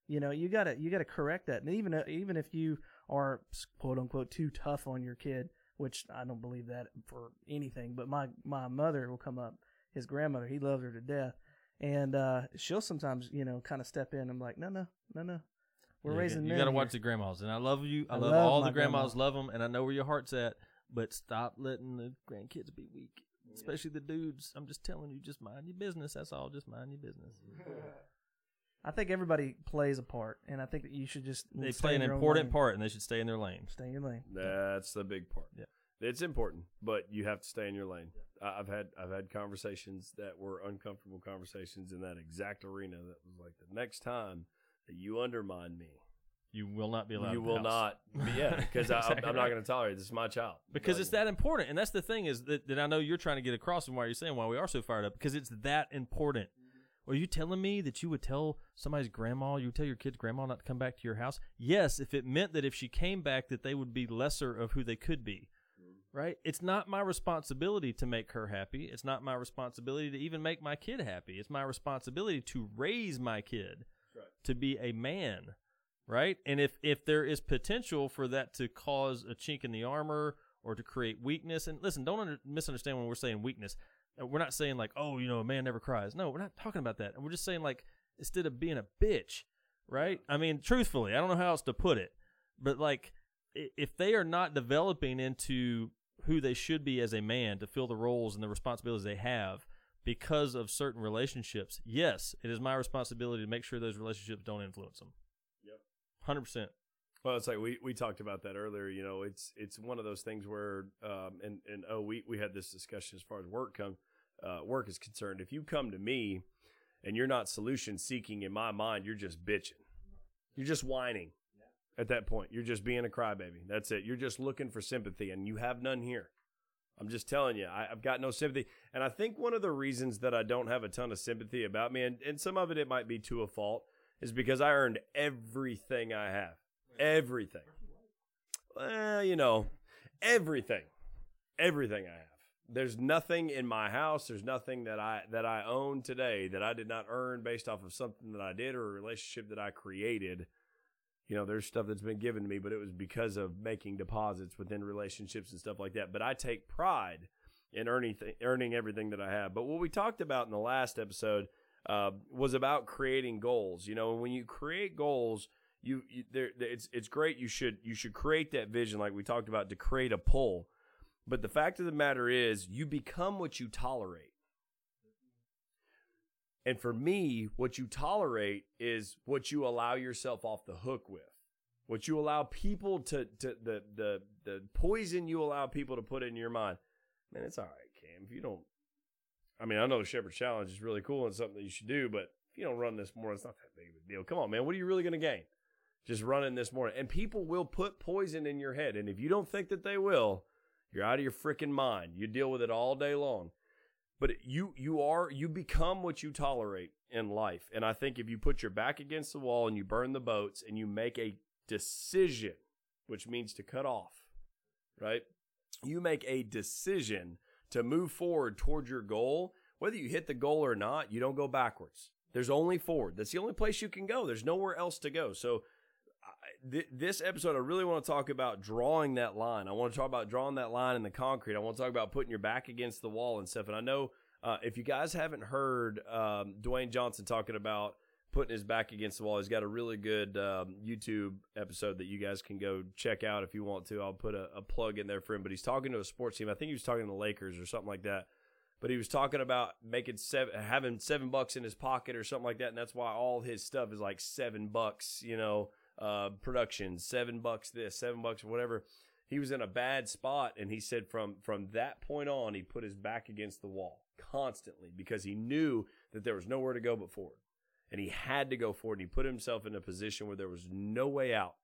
[SPEAKER 3] You know, you gotta you gotta correct that, and even even if you are quote unquote too tough on your kid, which I don't believe that for anything. But my my mother will come up, his grandmother, he loves her to death, and uh, she'll sometimes you know kind of step in. I'm like, no, no, no, no, we're
[SPEAKER 2] You-
[SPEAKER 3] raising
[SPEAKER 2] You
[SPEAKER 3] men.
[SPEAKER 2] got to
[SPEAKER 3] here."
[SPEAKER 2] watch the grandmas, and I love you. I,
[SPEAKER 3] I
[SPEAKER 2] love,
[SPEAKER 3] love
[SPEAKER 2] all the grandmas.
[SPEAKER 3] grandma.
[SPEAKER 2] Love them, and I know where your heart's at. But stop letting the grandkids be weak, especially the dudes. I'm just telling you, just mind your business. That's all. Just mind your business.
[SPEAKER 3] I think everybody plays a part, and I think that you should just
[SPEAKER 2] They
[SPEAKER 3] stay
[SPEAKER 2] play an
[SPEAKER 3] your
[SPEAKER 2] important part, and they should stay in their lane.
[SPEAKER 3] Stay in your lane.
[SPEAKER 1] That's the big part.
[SPEAKER 2] Yeah.
[SPEAKER 1] It's important, but you have to stay in your lane. I- I've had I've had conversations that were uncomfortable conversations in that exact arena. That was like the next time that you undermine me,
[SPEAKER 2] You will not be allowed.
[SPEAKER 1] you
[SPEAKER 2] in
[SPEAKER 1] will
[SPEAKER 2] house.
[SPEAKER 1] not. Yeah, because
[SPEAKER 2] Exactly
[SPEAKER 1] I'm not going to tolerate. This is my child.
[SPEAKER 2] because
[SPEAKER 1] Like,
[SPEAKER 2] it's that important and that's the thing is that, that i know you're trying to get across and why you're saying why we are so fired up because it's that important mm-hmm. are you telling me that you would tell somebody's grandma you would tell your kid's grandma not to come back to your house yes if it meant that if she came back that they would be lesser of who they could be mm-hmm. right it's not my responsibility to make her happy it's not my responsibility to even make my kid happy it's my responsibility to raise my kid to be a man right? And if if there is potential for that to cause a chink in the armor or to create weakness, and listen, don't under, misunderstand when we're saying weakness. Uh, We're not saying like, oh, you know, a man never cries. No, we're not talking about that. And we're just saying like, instead of being a bitch, right? I mean, truthfully, I don't know how else to put it, but like, if they are not developing into who they should be as a man to fill the roles and the responsibilities they have because of certain relationships, yes, it is my responsibility to make sure those relationships don't influence them.
[SPEAKER 1] Yep.
[SPEAKER 2] Hundred percent.
[SPEAKER 1] Well, it's like we, we talked about that earlier. You know, it's it's one of those things where, um, and and oh, we we had this discussion as far as work comes. uh, work is concerned. If you come to me and you're not solution seeking in my mind, you're just bitching. You're just whining. At that point, you're just being a crybaby. That's it. You're just looking for sympathy, and you have none here. I'm just telling you, I, I've got no sympathy. And I think one of the reasons that I don't have a ton of sympathy about me, and, and some of it, it might be to a fault, is because I earned everything I have. Everything. Well, you know, everything. Everything I have. There's nothing in my house. There's nothing that I that I own today that I did not earn based off of something that I did or a relationship that I created. You know, there's stuff that's been given to me, but it was because of making deposits within relationships and stuff like that. But I take pride in earning th- earning everything that I have. But what we talked about in the last episode uh, was about creating goals. You know, when you create goals, you, you there it's it's great. You should you should create that vision like we talked about to create a pull. But the fact of the matter is, you become what you tolerate. And for me, what you tolerate is what you allow yourself off the hook with. What you allow people to, to the, the, the poison you allow people to put in your mind. Man, it's all right, Cam. If you don't, I mean, I know the Shepherd Challenge is really cool and something that you should do, but if you don't run this more, it's not that big of a deal. Come on, man. What are you really going to gain? Just running this morning. And people will put poison in your head. And if you don't think that they will, you're out of your freaking mind. You deal with it all day long. But you you are you become what you tolerate in life. And I think if you put your back against the wall and you burn the boats and you make a decision, which means to cut off, right? You make a decision to move forward toward your goal. Whether you hit the goal or not, you don't go backwards. There's only forward. That's the only place you can go. There's nowhere else to go. So th- this episode, I really want to talk about drawing that line. I want to talk about drawing that line in the concrete. I want to talk about putting your back against the wall and stuff. And I know uh, if you guys haven't heard um, Dwayne Johnson talking about putting his back against the wall, he's got a really good um, YouTube episode that you guys can go check out if you want to. I'll put a, a plug in there for him. But he's talking to a sports team. I think he was talking to the Lakers or something like that but he was talking about making seven, having seven bucks in his pocket or something like that, and that's why all his stuff is like seven bucks, you know, uh, production, seven bucks this, seven bucks whatever. He was in a bad spot, and he said from from that point on, he put his back against the wall constantly because he knew that there was nowhere to go but forward, and he had to go forward. And he put himself in a position where there was no way out.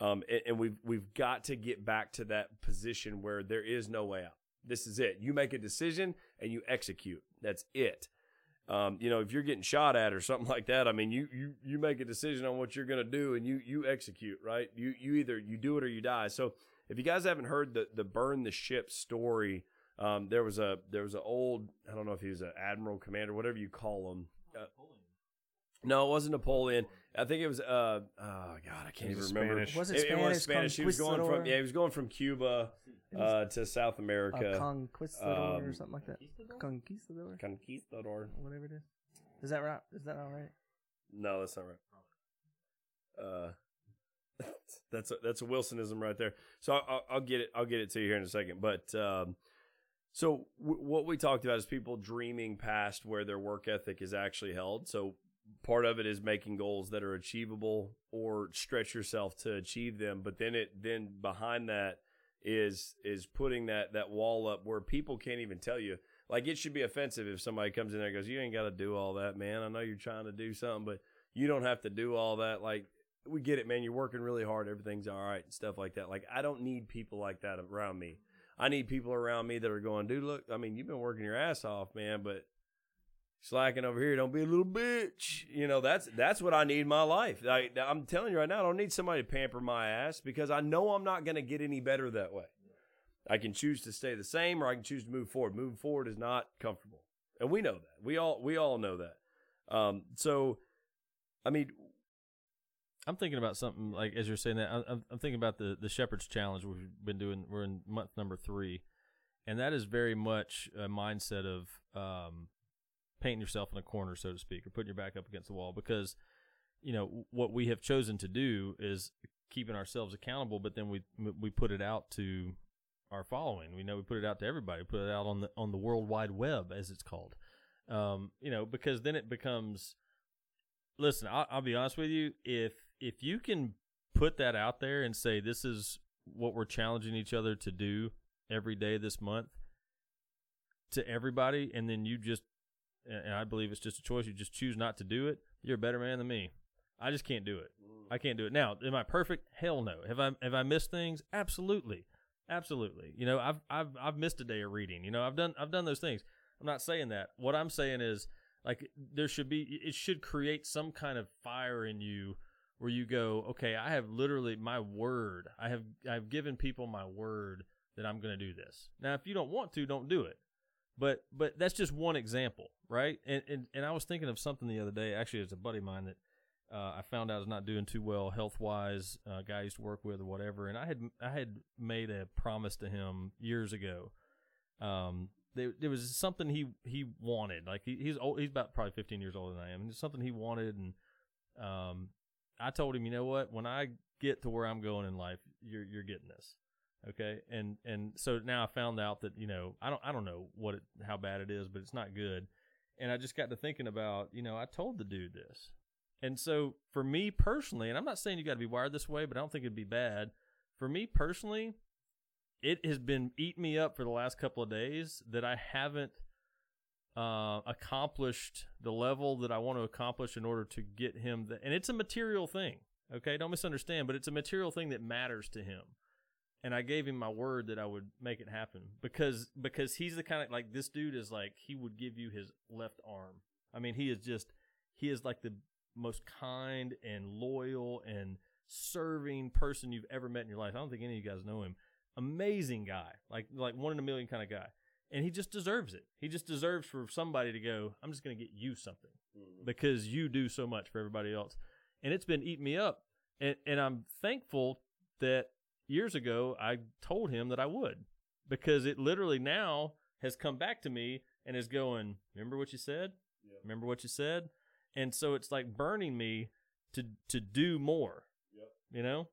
[SPEAKER 1] Um, and, and we've we've got to get back to that position where there is no way out. This is it. You make a decision and you execute. That's it. Um, you know, if you're getting shot at or something like that, I mean, you you you make a decision on what you're going to do and you you execute, right? You you either you do it or you die. So if you guys haven't heard the the burn the ship story, um, there was a there was an old I don't know if he was an admiral, commander, whatever you call him. Uh, no, it wasn't Napoleon. I think it was. Uh, oh God, I can't
[SPEAKER 4] It
[SPEAKER 1] even
[SPEAKER 4] was
[SPEAKER 1] remember.
[SPEAKER 4] Spanish.
[SPEAKER 3] Was it
[SPEAKER 1] It, it was Spanish. He was going from yeah, he was going from Cuba uh, to South America.
[SPEAKER 3] Uh, Conquistador or
[SPEAKER 1] Um,
[SPEAKER 3] something like that. Conquistador,
[SPEAKER 1] Conquistador.
[SPEAKER 3] whatever it is. Is that right? Is that all right?
[SPEAKER 1] No, that's not right. Uh, that's a, that's a Wilsonism right there. So I'll, I'll- I'll get it. I'll get it to you here in a second. But um, so w- what we talked about is people dreaming past where their work ethic is actually held. So part of it is making goals that are achievable or stretch yourself to achieve them. But then it then behind that is is putting that that wall up where people can't even tell you. Like it should be offensive if somebody comes in there and goes, "You ain't got to do all that, man. I know you're trying to do something, but you don't have to do all that." Like we get it, man. You're working really hard. Everything's all right and stuff like that. Like I don't need people like that around me. I need people around me that are going, dude. Look, I mean, you've been working your ass off, man, but slacking over here. Don't be a little bitch. You know, that's that's what I need in my life. I, I'm telling you right now, I don't need somebody to pamper my ass because I know I'm not going to get any better that way. I can choose to stay the same, or I can choose to move forward. Moving forward is not comfortable, and we know that. We all we all know that. Um, so, I mean,
[SPEAKER 2] I'm thinking about something like as you're saying that. I'm- I'm, I'm thinking about the the Shepherd's Challenge we've been doing. We're in month number three, and that is very much a mindset of um, painting yourself in a corner, so to speak, or putting your back up against the wall. Because you know what we have chosen to do is keeping ourselves accountable, but then we we put it out to our following. We know we put it out to everybody. We put it out on the on the World Wide Web, as it's called. Um, you know, because then it becomes listen I'll, I'll be honest with you if if you can put that out there and say this is what we're challenging each other to do every day this month to everybody, and then you just, and I believe it's just a choice. You just choose not to do it. You're a better man than me. I just can't do it. Mm. I can't do it. Now, am I perfect? Hell no. Have I have I missed things? Absolutely, absolutely. You know, I've I've I've missed a day of reading. You know, I've done I've done those things. I'm not saying that. What I'm saying is like there should be it should create some kind of fire in you where you go, okay, I have literally my word. I have I've given people my word that I'm going to do this. Now, if you don't want to, don't do it. But but that's just one example, right? And and, and I was thinking of something the other day. Actually, it's a buddy of mine that uh, I found out is not doing too well health wise. Uh, guy I used to work with or whatever, and I had I had made a promise to him years ago. Um, there, there was something he he wanted. Like he, he's old, he's about probably 15 years older than I am, and it's something he wanted. And um, I told him, you know what? When I get to where I'm going in life, you're you're getting this, okay? And and so now I found out that you know I don't I don't know what it, how bad it is, but it's not good. And I just got to thinking about you know I told the dude this, and so for me personally, and I'm not saying you got to be wired this way, but I don't think it'd be bad. For me personally, it has been eating me up for the last couple of days that I haven't uh, accomplished the level that I want to accomplish in order to get him. The, and it's a material thing. Okay, don't misunderstand, but it's a material thing that matters to him. And I gave him my word that I would make it happen because because he's the kind of like this dude is like he would give you his left arm. I mean, he is just he is like the most kind and loyal and serving person you've ever met in your life. I don't think any of you guys know him. Amazing guy, like like one in a million kind of guy, and he just deserves it. He just deserves for somebody to go. I'm just going to get you something mm-hmm. because you do so much for everybody else, and it's been eating me up. And and I'm thankful that years ago I told him that I would because it literally now has come back to me and is going. Remember what you said? Remember what you said? And so it's like burning me to to do more.
[SPEAKER 1] Yep.
[SPEAKER 2] You know?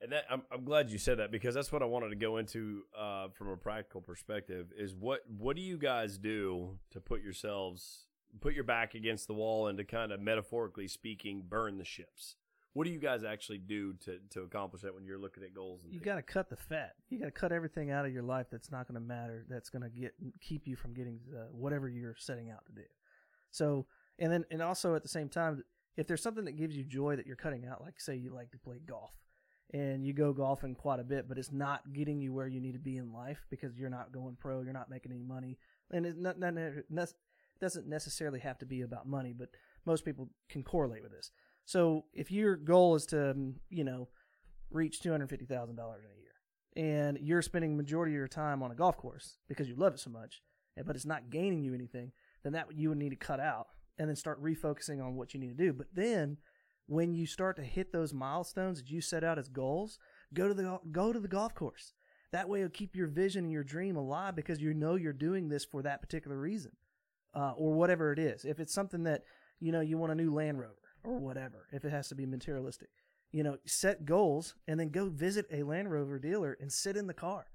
[SPEAKER 1] And that I'm, I'm glad you said that because that's what I wanted to go into uh, from a practical perspective is what what do you guys do to put yourselves put your back against the wall and to kind of metaphorically speaking burn the ships. What do you guys actually do to, to accomplish that when you're looking at goals? And
[SPEAKER 3] You got to cut the fat. You got to cut everything out of your life that's not going to matter. That's going to get keep you from getting uh, whatever you're setting out to do. So, and then and also at the same time, if there's something that gives you joy that you're cutting out, like say you like to play golf, and you go golfing quite a bit, but it's not getting you where you need to be in life because you're not going pro, you're not making any money, and it not, not, not, doesn't necessarily have to be about money, but most people can correlate with this. So if your goal is to, um, you know, reach two hundred fifty thousand dollars in a year, and you're spending majority of your time on a golf course because you love it so much, but it's not gaining you anything, then that you would need to cut out and then start refocusing on what you need to do. But then when you start to hit those milestones that you set out as goals, go to the go to the golf course. That way, it'll keep your vision and your dream alive because you know you're doing this for that particular reason, uh, or whatever it is. If it's something that you know you want a new Land Rover or whatever, if it has to be materialistic, you know, set goals and then go visit a Land Rover dealer and sit in the car.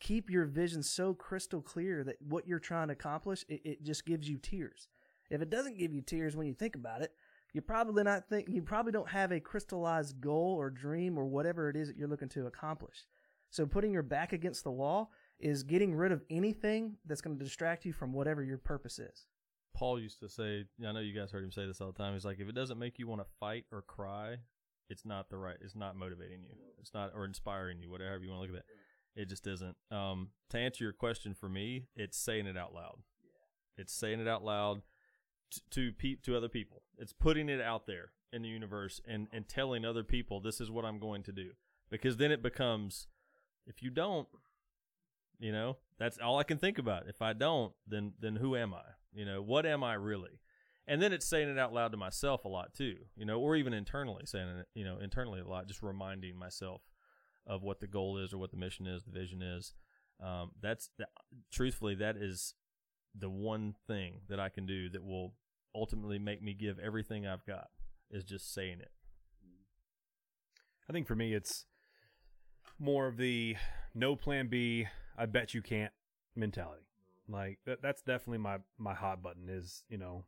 [SPEAKER 3] Keep your vision so crystal clear that what you're trying to accomplish, it, it just gives you tears. If it doesn't give you tears when you think about it, you probably not think you probably don't have a crystallized goal or dream or whatever it is that you're looking to accomplish. So putting your back against the wall is getting rid of anything that's going to distract you from whatever your purpose is.
[SPEAKER 2] Paul used to say, I know you guys heard him say this all the time. He's like, if it doesn't make you want to fight or cry, it's not the right. It's not motivating you. It's not or inspiring you. Whatever you want to look at that, it just isn't. Um, to answer your question for me, it's saying it out loud. It's saying it out loud t- to pe- to other people. It's putting it out there in the universe and and telling other people this is what I'm going to do. Because then it becomes, if you don't, you know, that's all I can think about. If I don't, then then who am I? You know, what am I really? And then it's saying it out loud to myself a lot too, you know, or even internally saying it, you know, internally a lot, just reminding myself of what the goal is or what the mission is, the vision is. Um, that's the, truthfully, that is the one thing that I can do that will ultimately make me give everything I've got is just saying it.
[SPEAKER 4] I think for me, it's more of the no plan B. I bet you can't mentality. Like that, that's definitely my my hot button. Is you know,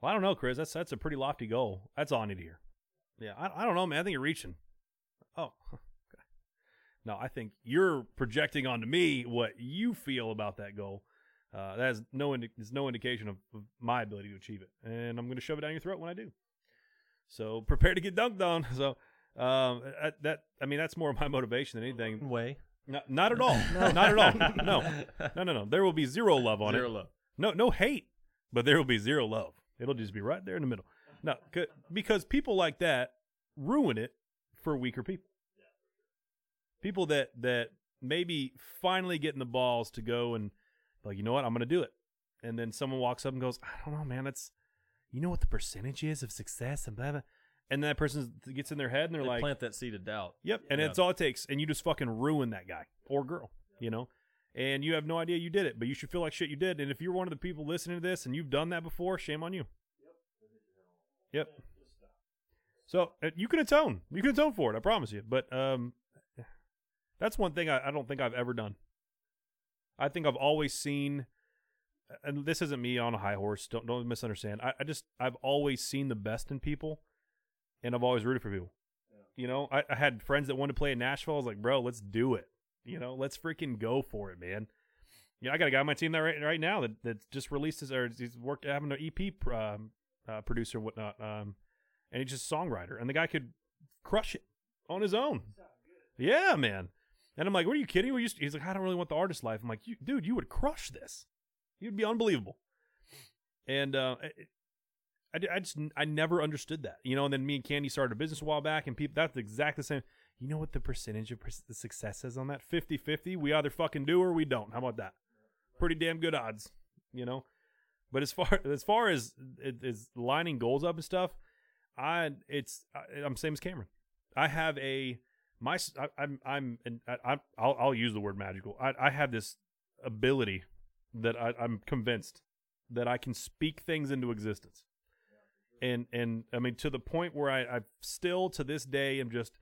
[SPEAKER 4] well, I don't know, Chris. That's that's a pretty lofty goal. That's all I need to hear. Yeah, I, I don't know, man. I think you're reaching. Oh. No, I think you're projecting onto me what you feel about that goal. Uh, no indi- is no indication of, of my ability to achieve it, and I'm going to shove it down your throat when I do. So prepare to get dunked on. So um, that I mean that's more of my motivation than anything.
[SPEAKER 2] Way.
[SPEAKER 4] Not, not at all. no. Not at all. No, no, no, no. There will be zero love on
[SPEAKER 2] Zero
[SPEAKER 4] it.
[SPEAKER 2] love.
[SPEAKER 4] No, no hate, but there will be zero love. It'll just be right there in the middle. No, c- because people like that ruin it for weaker people. People that that maybe finally getting the balls to go and like, you know what, I'm going to do it, and then someone walks up and goes, I don't know, man, that's you know what the percentage is of success and blah blah, and then that person gets in their head and they're
[SPEAKER 2] They
[SPEAKER 4] like,
[SPEAKER 2] plant that seed of doubt.
[SPEAKER 4] Yep, and
[SPEAKER 2] Yeah.
[SPEAKER 4] it's all it takes, and you just fucking ruin that guy or girl, you know. And you have no idea you did it, but you should feel like shit you did. And if you're one of the people listening to this and you've done that before, shame on you. Yep. So uh, you can atone. You can atone for it. I promise you. But um, that's one thing I, I don't think I've ever done. I think I've always seen, and this isn't me on a high horse. Don't don't misunderstand. I, I just I've always seen the best in people, and I've always rooted for people. You know, I, I had friends that wanted to play in Nashville. I was like, bro, let's do it. You know, let's freaking go for it, man. Yeah, I got a guy on my team that right, right now that, that just released his or he's worked having an EP um, uh, producer and whatnot, um, and he's just a songwriter, and the guy could crush it on his own. Yeah, man. And I'm like, "What are you kidding?" Used he's like, "I don't really want the artist life." I'm like, you, "Dude, you would crush this. You'd be unbelievable." And uh, I, I just I never understood that, you know. And then me and Candy started a business a while back, and people that's exactly the same. You know what the percentage of per- the success is on that 50-50? We either fucking do or we don't. How about that? Pretty damn good odds, you know. But as far as far as as lining goals up and stuff, I it's I, I'm same as Cameron. I have a my I'm I'm and I, I'm I'll, I'll use the word magical. I I have this ability that I, I'm convinced that I can speak things into existence, and and I mean to the point where I I still to this day am just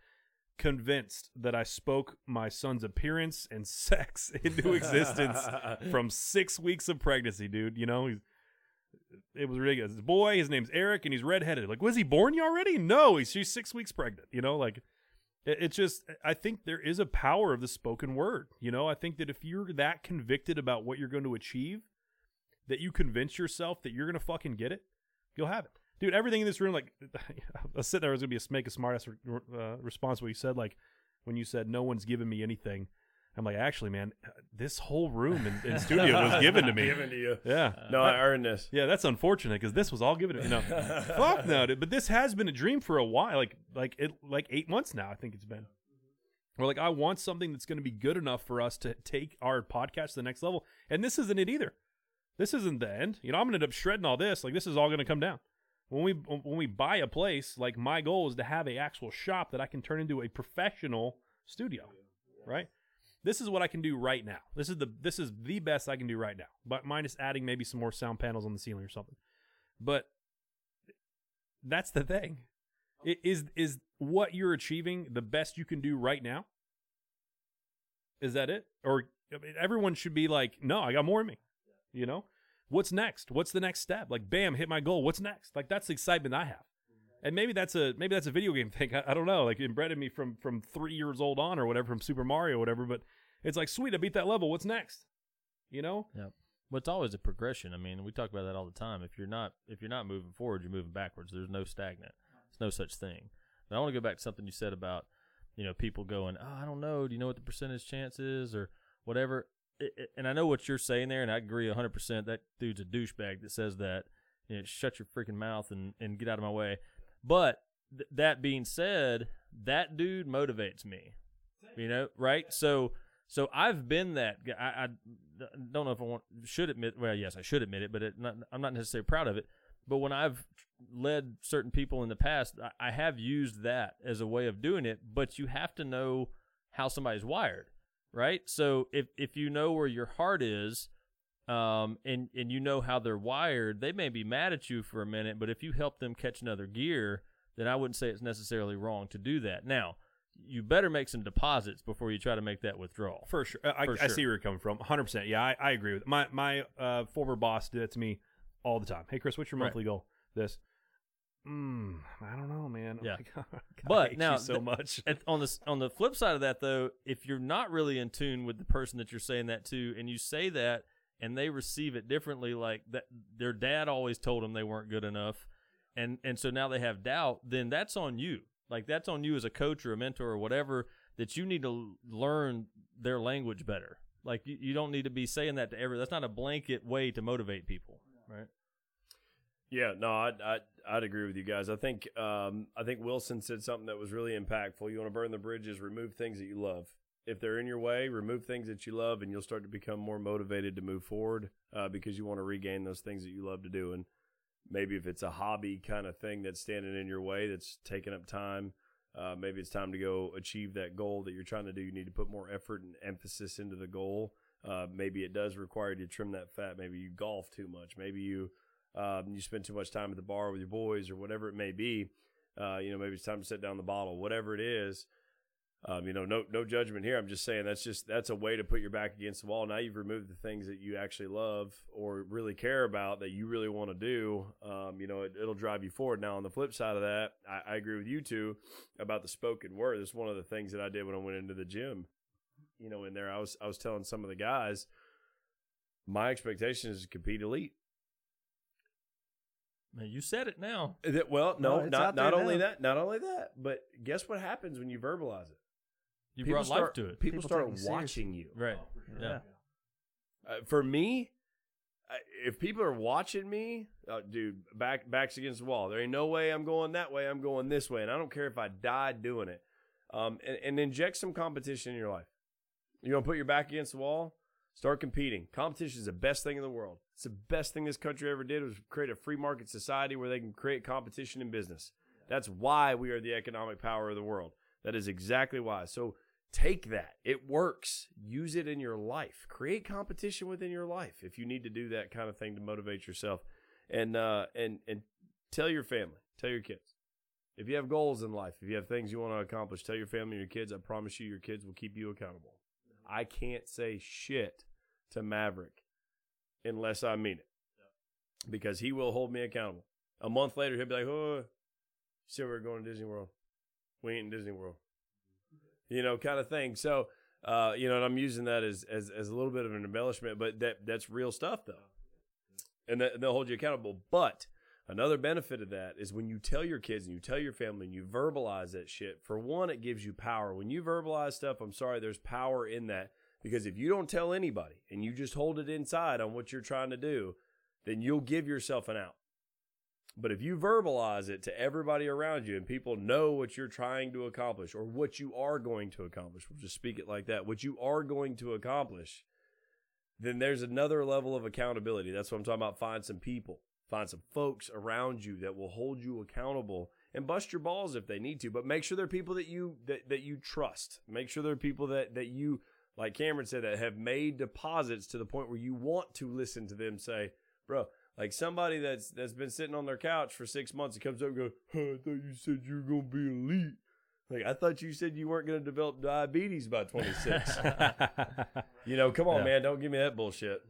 [SPEAKER 4] convinced that I spoke my son's appearance and sex into existence from six weeks of pregnancy, dude. You know, he's, it was ridiculous. This boy, his name's Eric, and he's redheaded. Like, was he born yet already? No, he's she's six weeks pregnant. You know, like it, it's just. I think there is a power of the spoken word. You know, I think that if you're that convicted about what you're going to achieve, that you convince yourself that you're going to fucking get it, you'll have it. Dude, everything in this room, like, I was sitting there, I was going to be a make a smart ass re- uh, response what you said, like, when you said, no one's given me anything. I'm like, actually, man, this whole room in, in studio was given to me.
[SPEAKER 1] Given to you.
[SPEAKER 4] Yeah.
[SPEAKER 1] No, I earned this.
[SPEAKER 4] Yeah, that's unfortunate because this was all given to me. No, fuck no, dude. But this has been a dream for a while, like like it like eight months now. I think it's been. Or like I want something that's going to be good enough for us to take our podcast to the next level, and this isn't it either. This isn't the end. You know, I'm going to end up shredding all this. Like this is all going to come down when we when we buy a place. Like my goal is to have a actual shop that I can turn into a professional studio, right? This is what I can do right now. This is the this is the best I can do right now. But minus adding maybe some more sound panels on the ceiling or something. But that's the thing. I- Is is what you're achieving the best you can do right now? Is that it? Or I mean, everyone should be like, no, I got more in me. You know, what's next? What's the next step? Like, bam, hit my goal. What's next? Like that's the excitement I have. Mm-hmm. And maybe that's a maybe that's a video game thing. I, I don't know. Like inbred in me from from three years old on or whatever from Super Mario or whatever. But it's like, sweet, I beat that level. What's next? You know?
[SPEAKER 2] Yeah. But it's always a progression. I mean, we talk about that all the time. If you're not if you're not moving forward, you're moving backwards. There's no stagnant. There's no such thing. But I want to go back to something you said about, you know, people going, "Oh, I don't know. Do you know what the percentage chance is or whatever?" And I know what you're saying there, and I agree 100%. That dude's a douchebag that says that. You know, shut your freaking mouth and, and get out of my way. But th- that being said, that dude motivates me. You know, right? So so I've been that. I, I don't know if I want should admit. Well, yes, I should admit it, but it not, I'm not necessarily proud of it. But when I've led certain people in the past, I, I have used that as a way of doing it. But you have to know how somebody's wired, right? So if if you know where your heart is, um, and and you know how they're wired, they may be mad at you for a minute, but if you help them catch another gear, then I wouldn't say it's necessarily wrong to do that. Now, you better make some deposits before you try to make that withdrawal.
[SPEAKER 4] For sure. I,
[SPEAKER 2] For
[SPEAKER 4] I
[SPEAKER 2] sure.
[SPEAKER 4] see where you're coming from. 100%. Yeah, I, I agree with it. My, my uh, former boss did that to me all the time. Hey, Chris, what's your
[SPEAKER 2] Right.
[SPEAKER 4] monthly goal? This. Mm, I don't know, man.
[SPEAKER 2] Yeah.
[SPEAKER 4] Like, God,
[SPEAKER 2] But now
[SPEAKER 4] so
[SPEAKER 2] th-
[SPEAKER 4] much.
[SPEAKER 2] At, on the on the flip side of that, though, if you're not really in tune with the person that you're saying that to, and you say that and they receive it differently. Like that, their dad always told them they weren't good enough, and and so now they have doubt. Then that's on you. Like that's on you as a coach or a mentor or whatever that you need to learn their language better. Like you, you don't need to be saying that to every. That's not a blanket way to motivate people, right?
[SPEAKER 1] Yeah, no, I'd, I'd, I'd agree with you guys. I think um, I think Wilson said something that was really impactful. You want to burn the bridges, remove things that you love. If they're in your way, remove things that you love, and you'll start to become more motivated to move forward uh, because you want to regain those things that you love to do. And maybe if it's a hobby kind of thing that's standing in your way, that's taking up time, uh, maybe it's time to go achieve that goal that you're trying to do. You need to put more effort and emphasis into the goal. Uh, maybe it does require you to trim that fat. Maybe you golf too much. Maybe you um, you spend too much time at the bar with your boys or whatever it may be. Uh, you know, maybe it's time to set down the bottle, whatever it is. Um, you know, no no judgment here. I'm just saying that's just that's a way to put your back against the wall. Now you've removed the things that you actually love or really care about that you really want to do. Um, you know, it, it'll drive you forward. Now on the flip side of that, I, I agree with you two about the spoken word. It's one of the things that I did when I went into the gym. You know, in there I was I was telling some of the guys, my expectation is to compete elite.
[SPEAKER 2] Man, you said it now.
[SPEAKER 1] That- well, no,
[SPEAKER 3] No,
[SPEAKER 1] not not only
[SPEAKER 3] now.
[SPEAKER 1] that, not only that, but guess what happens when you verbalize it?
[SPEAKER 2] You
[SPEAKER 1] People
[SPEAKER 2] brought
[SPEAKER 1] start,
[SPEAKER 2] life to it,
[SPEAKER 1] People,
[SPEAKER 3] People
[SPEAKER 1] start
[SPEAKER 3] take you seriously.
[SPEAKER 1] watching you.
[SPEAKER 2] right?
[SPEAKER 3] Yeah.
[SPEAKER 2] Yeah.
[SPEAKER 1] Uh, for me, I- if people are watching me, uh, dude, back backs against the wall. There ain't no way I'm going that way. I'm going this way, and I don't care if I die doing it. Um, and, and inject some competition in your life. You want to put your back against the wall? Start competing. Competition is the best thing in the world. It's the best thing this country ever did was create a free market society where they can create competition in business. That's why we are the economic power of the world. That is exactly why. So take that. It works. Use it in your life. Create competition within your life if you need to do that kind of thing to motivate yourself. And uh and and tell your family, tell your kids. If you have goals in life, if you have things you want to accomplish, tell your family and your kids. I promise you your kids will keep you accountable. I can't say shit to Maverick unless I mean it. Because he will hold me accountable. A month later, he'll be like, oh, you said we were going to Disney World. We ain't in Disney World. You know, kind of thing. So, uh, you know, and I'm using that as, as, as a little bit of an embellishment, but that that's real stuff, though. And that, they'll hold you accountable. But another benefit of that is when you tell your kids and you tell your family and you verbalize that shit, for one, it gives you power. When you verbalize stuff, I'm sorry, there's power in that. Because if you don't tell anybody and you just hold it inside on what you're trying to do, then you'll give yourself an out. But if you verbalize it to everybody around you and people know what you're trying to accomplish or what you are going to accomplish, we'll just speak it like that, what you are going to accomplish, then there's another level of accountability. That's what I'm talking about. Find some people, find some folks around you that will hold you accountable and bust your balls if they need to. But make sure they're people that you that, that you trust. Make sure they're people that that you, like Cameron said, that have made deposits to the point where you want to listen to them say, bro. Like somebody that's that's been sitting on their couch for six months and comes up and goes, "Huh, I thought you said you were gonna be elite. Like I thought you said you weren't gonna develop diabetes by 26. you know, come on,
[SPEAKER 2] Yeah.
[SPEAKER 1] man, don't give me that bullshit.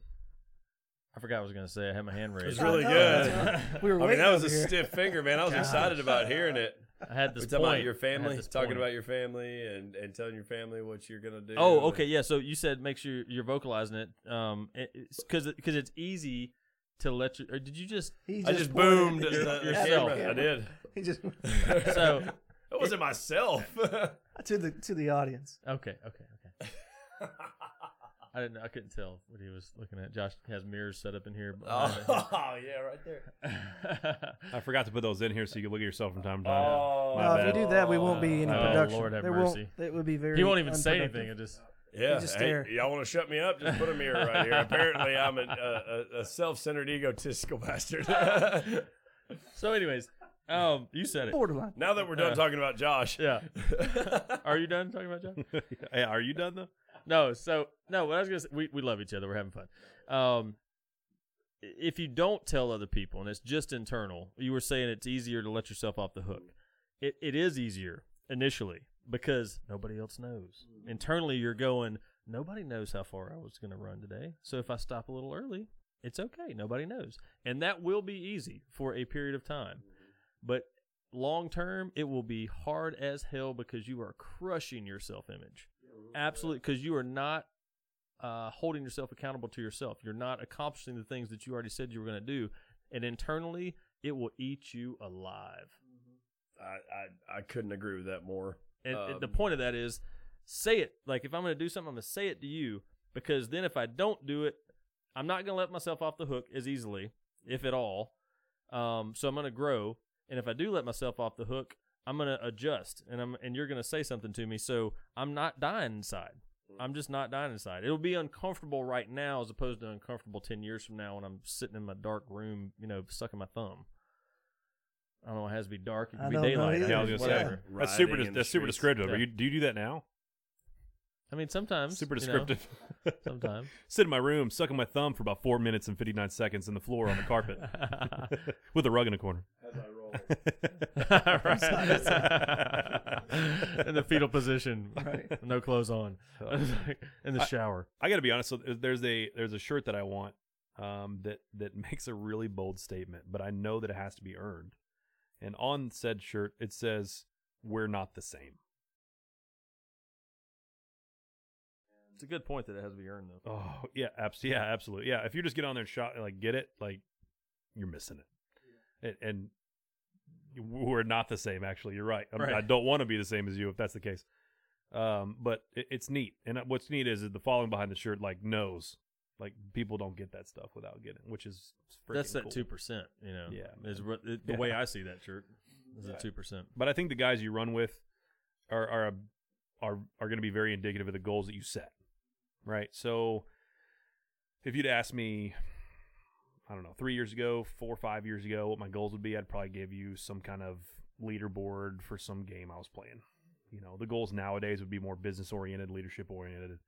[SPEAKER 2] I forgot what I was gonna say. I had my hand raised.
[SPEAKER 1] It's really good.
[SPEAKER 3] we were
[SPEAKER 1] I mean, that was a
[SPEAKER 3] here.
[SPEAKER 1] stiff finger, man. I was excited about hearing it.
[SPEAKER 2] I had this
[SPEAKER 1] We talking
[SPEAKER 2] point.
[SPEAKER 1] about your family, talking
[SPEAKER 2] point.
[SPEAKER 1] about your family, and and telling your family what you're gonna do.
[SPEAKER 2] Oh, okay, yeah. So you said make sure you're vocalizing it, um, because because it's easy to let you. Or did you just?
[SPEAKER 3] He
[SPEAKER 1] I just boomed
[SPEAKER 3] at
[SPEAKER 1] the,
[SPEAKER 3] the-
[SPEAKER 1] the
[SPEAKER 2] yourself.
[SPEAKER 1] I did.
[SPEAKER 3] He just
[SPEAKER 2] So
[SPEAKER 1] That wasn't myself.
[SPEAKER 3] to the to the audience.
[SPEAKER 2] okay, okay, okay. I didn't. I couldn't tell what he was looking at. Josh has mirrors set up in here.
[SPEAKER 1] oh,
[SPEAKER 2] behind
[SPEAKER 1] yeah, right there.
[SPEAKER 4] I forgot to put those in here so you can look at yourself from time to time.
[SPEAKER 1] Oh,
[SPEAKER 4] My
[SPEAKER 3] No, if you do that, we won't be any
[SPEAKER 2] Oh,
[SPEAKER 3] production.
[SPEAKER 2] Lord have
[SPEAKER 3] there
[SPEAKER 2] mercy.
[SPEAKER 3] won't. It would be very.
[SPEAKER 2] he won't even say anything. It just.
[SPEAKER 1] Yeah,
[SPEAKER 3] just
[SPEAKER 1] hey,
[SPEAKER 3] stare.
[SPEAKER 1] y'all want to shut me up? Just put a mirror right here. Apparently, I'm a, a, a self-centered, egotistical bastard.
[SPEAKER 2] So, anyways, um, you said it.
[SPEAKER 3] Borderline.
[SPEAKER 1] now that we're done
[SPEAKER 2] Uh,
[SPEAKER 1] talking about Josh,
[SPEAKER 2] Yeah. Are you done talking about Josh?
[SPEAKER 4] hey, are you done though?
[SPEAKER 2] No, so no. What I was gonna say, we we love each other. We're having fun. Um, if you don't tell other people and it's just internal, you were saying it's easier to let yourself off the hook. It it is easier initially because nobody else knows. Internally, you're going. Nobody knows how far I was going to run today. So if I stop a little early, it's okay. Nobody knows, and that will be easy for a period of time. But long term, it will be hard as hell because you are crushing your self image. Absolutely, because you are not uh, holding yourself accountable to yourself. You're not accomplishing the things that you already said you were going to do, and internally, it will eat you alive.
[SPEAKER 1] I, I I couldn't agree with that more.
[SPEAKER 2] And, and the
[SPEAKER 1] Um,
[SPEAKER 2] point of that is, say it. Like if I'm going to do something, I'm going to say it to you because then if I don't do it, I'm not going to let myself off the hook as easily, if at all. Um, so I'm going to grow, and if I do let myself off the hook, I'm going to adjust, and I'm and you're going to say something to me, so I'm not dying inside. Mm-hmm. I'm just not dying inside. It'll be uncomfortable right now as opposed to uncomfortable ten years from now when I'm sitting in my dark room, you know, sucking my thumb. I don't know. It has to be dark. It
[SPEAKER 3] I
[SPEAKER 2] can be daylight.
[SPEAKER 4] Yeah, I was gonna
[SPEAKER 2] whatever.
[SPEAKER 4] say that's super.
[SPEAKER 1] Riding in the
[SPEAKER 4] That's super descriptive.
[SPEAKER 2] Yeah.
[SPEAKER 4] Are you, do you do that now?
[SPEAKER 2] I mean, sometimes
[SPEAKER 4] Super
[SPEAKER 2] you know,
[SPEAKER 4] descriptive.
[SPEAKER 2] sometimes.
[SPEAKER 4] Sit in my room, sucking my thumb for about four minutes and fifty nine seconds in the floor on the carpet with a rug in the corner.
[SPEAKER 1] As I roll.
[SPEAKER 2] right. in the fetal position,
[SPEAKER 3] Right.
[SPEAKER 2] no clothes on, in the
[SPEAKER 4] I-
[SPEAKER 2] shower.
[SPEAKER 4] I got to be honest. So there's a there's a shirt that I want um, that that makes a really bold statement, but I know that it has to be earned. And on said shirt, it says, "We're not the same."
[SPEAKER 2] It's a good point that it has to be earned, though.
[SPEAKER 4] Oh yeah, abs- yeah, absolutely. Yeah, if you just get on there and shot like get it, like you're missing it. And, and we're not the same. Actually, you're right. I,
[SPEAKER 2] Right.
[SPEAKER 4] I don't want to be the same as you if that's the case. Um, but it, it's neat. And what's neat is, is the following behind the shirt like knows, like people don't get that stuff without getting, which is
[SPEAKER 2] That's that
[SPEAKER 4] cool.
[SPEAKER 2] two percent. You know,
[SPEAKER 4] Yeah,
[SPEAKER 2] is what it, the
[SPEAKER 4] Yeah.
[SPEAKER 2] way I see that shirt. Is
[SPEAKER 4] Yeah.
[SPEAKER 2] that two percent?
[SPEAKER 4] But I think the guys you run with are are a, are are going to be very indicative of the goals that you set, right? So if you'd asked me, I don't know, three years ago, four or five years ago, what my goals would be, I'd probably give you some kind of leaderboard for some game I was playing. You know, the goals nowadays would be more business oriented, leadership oriented,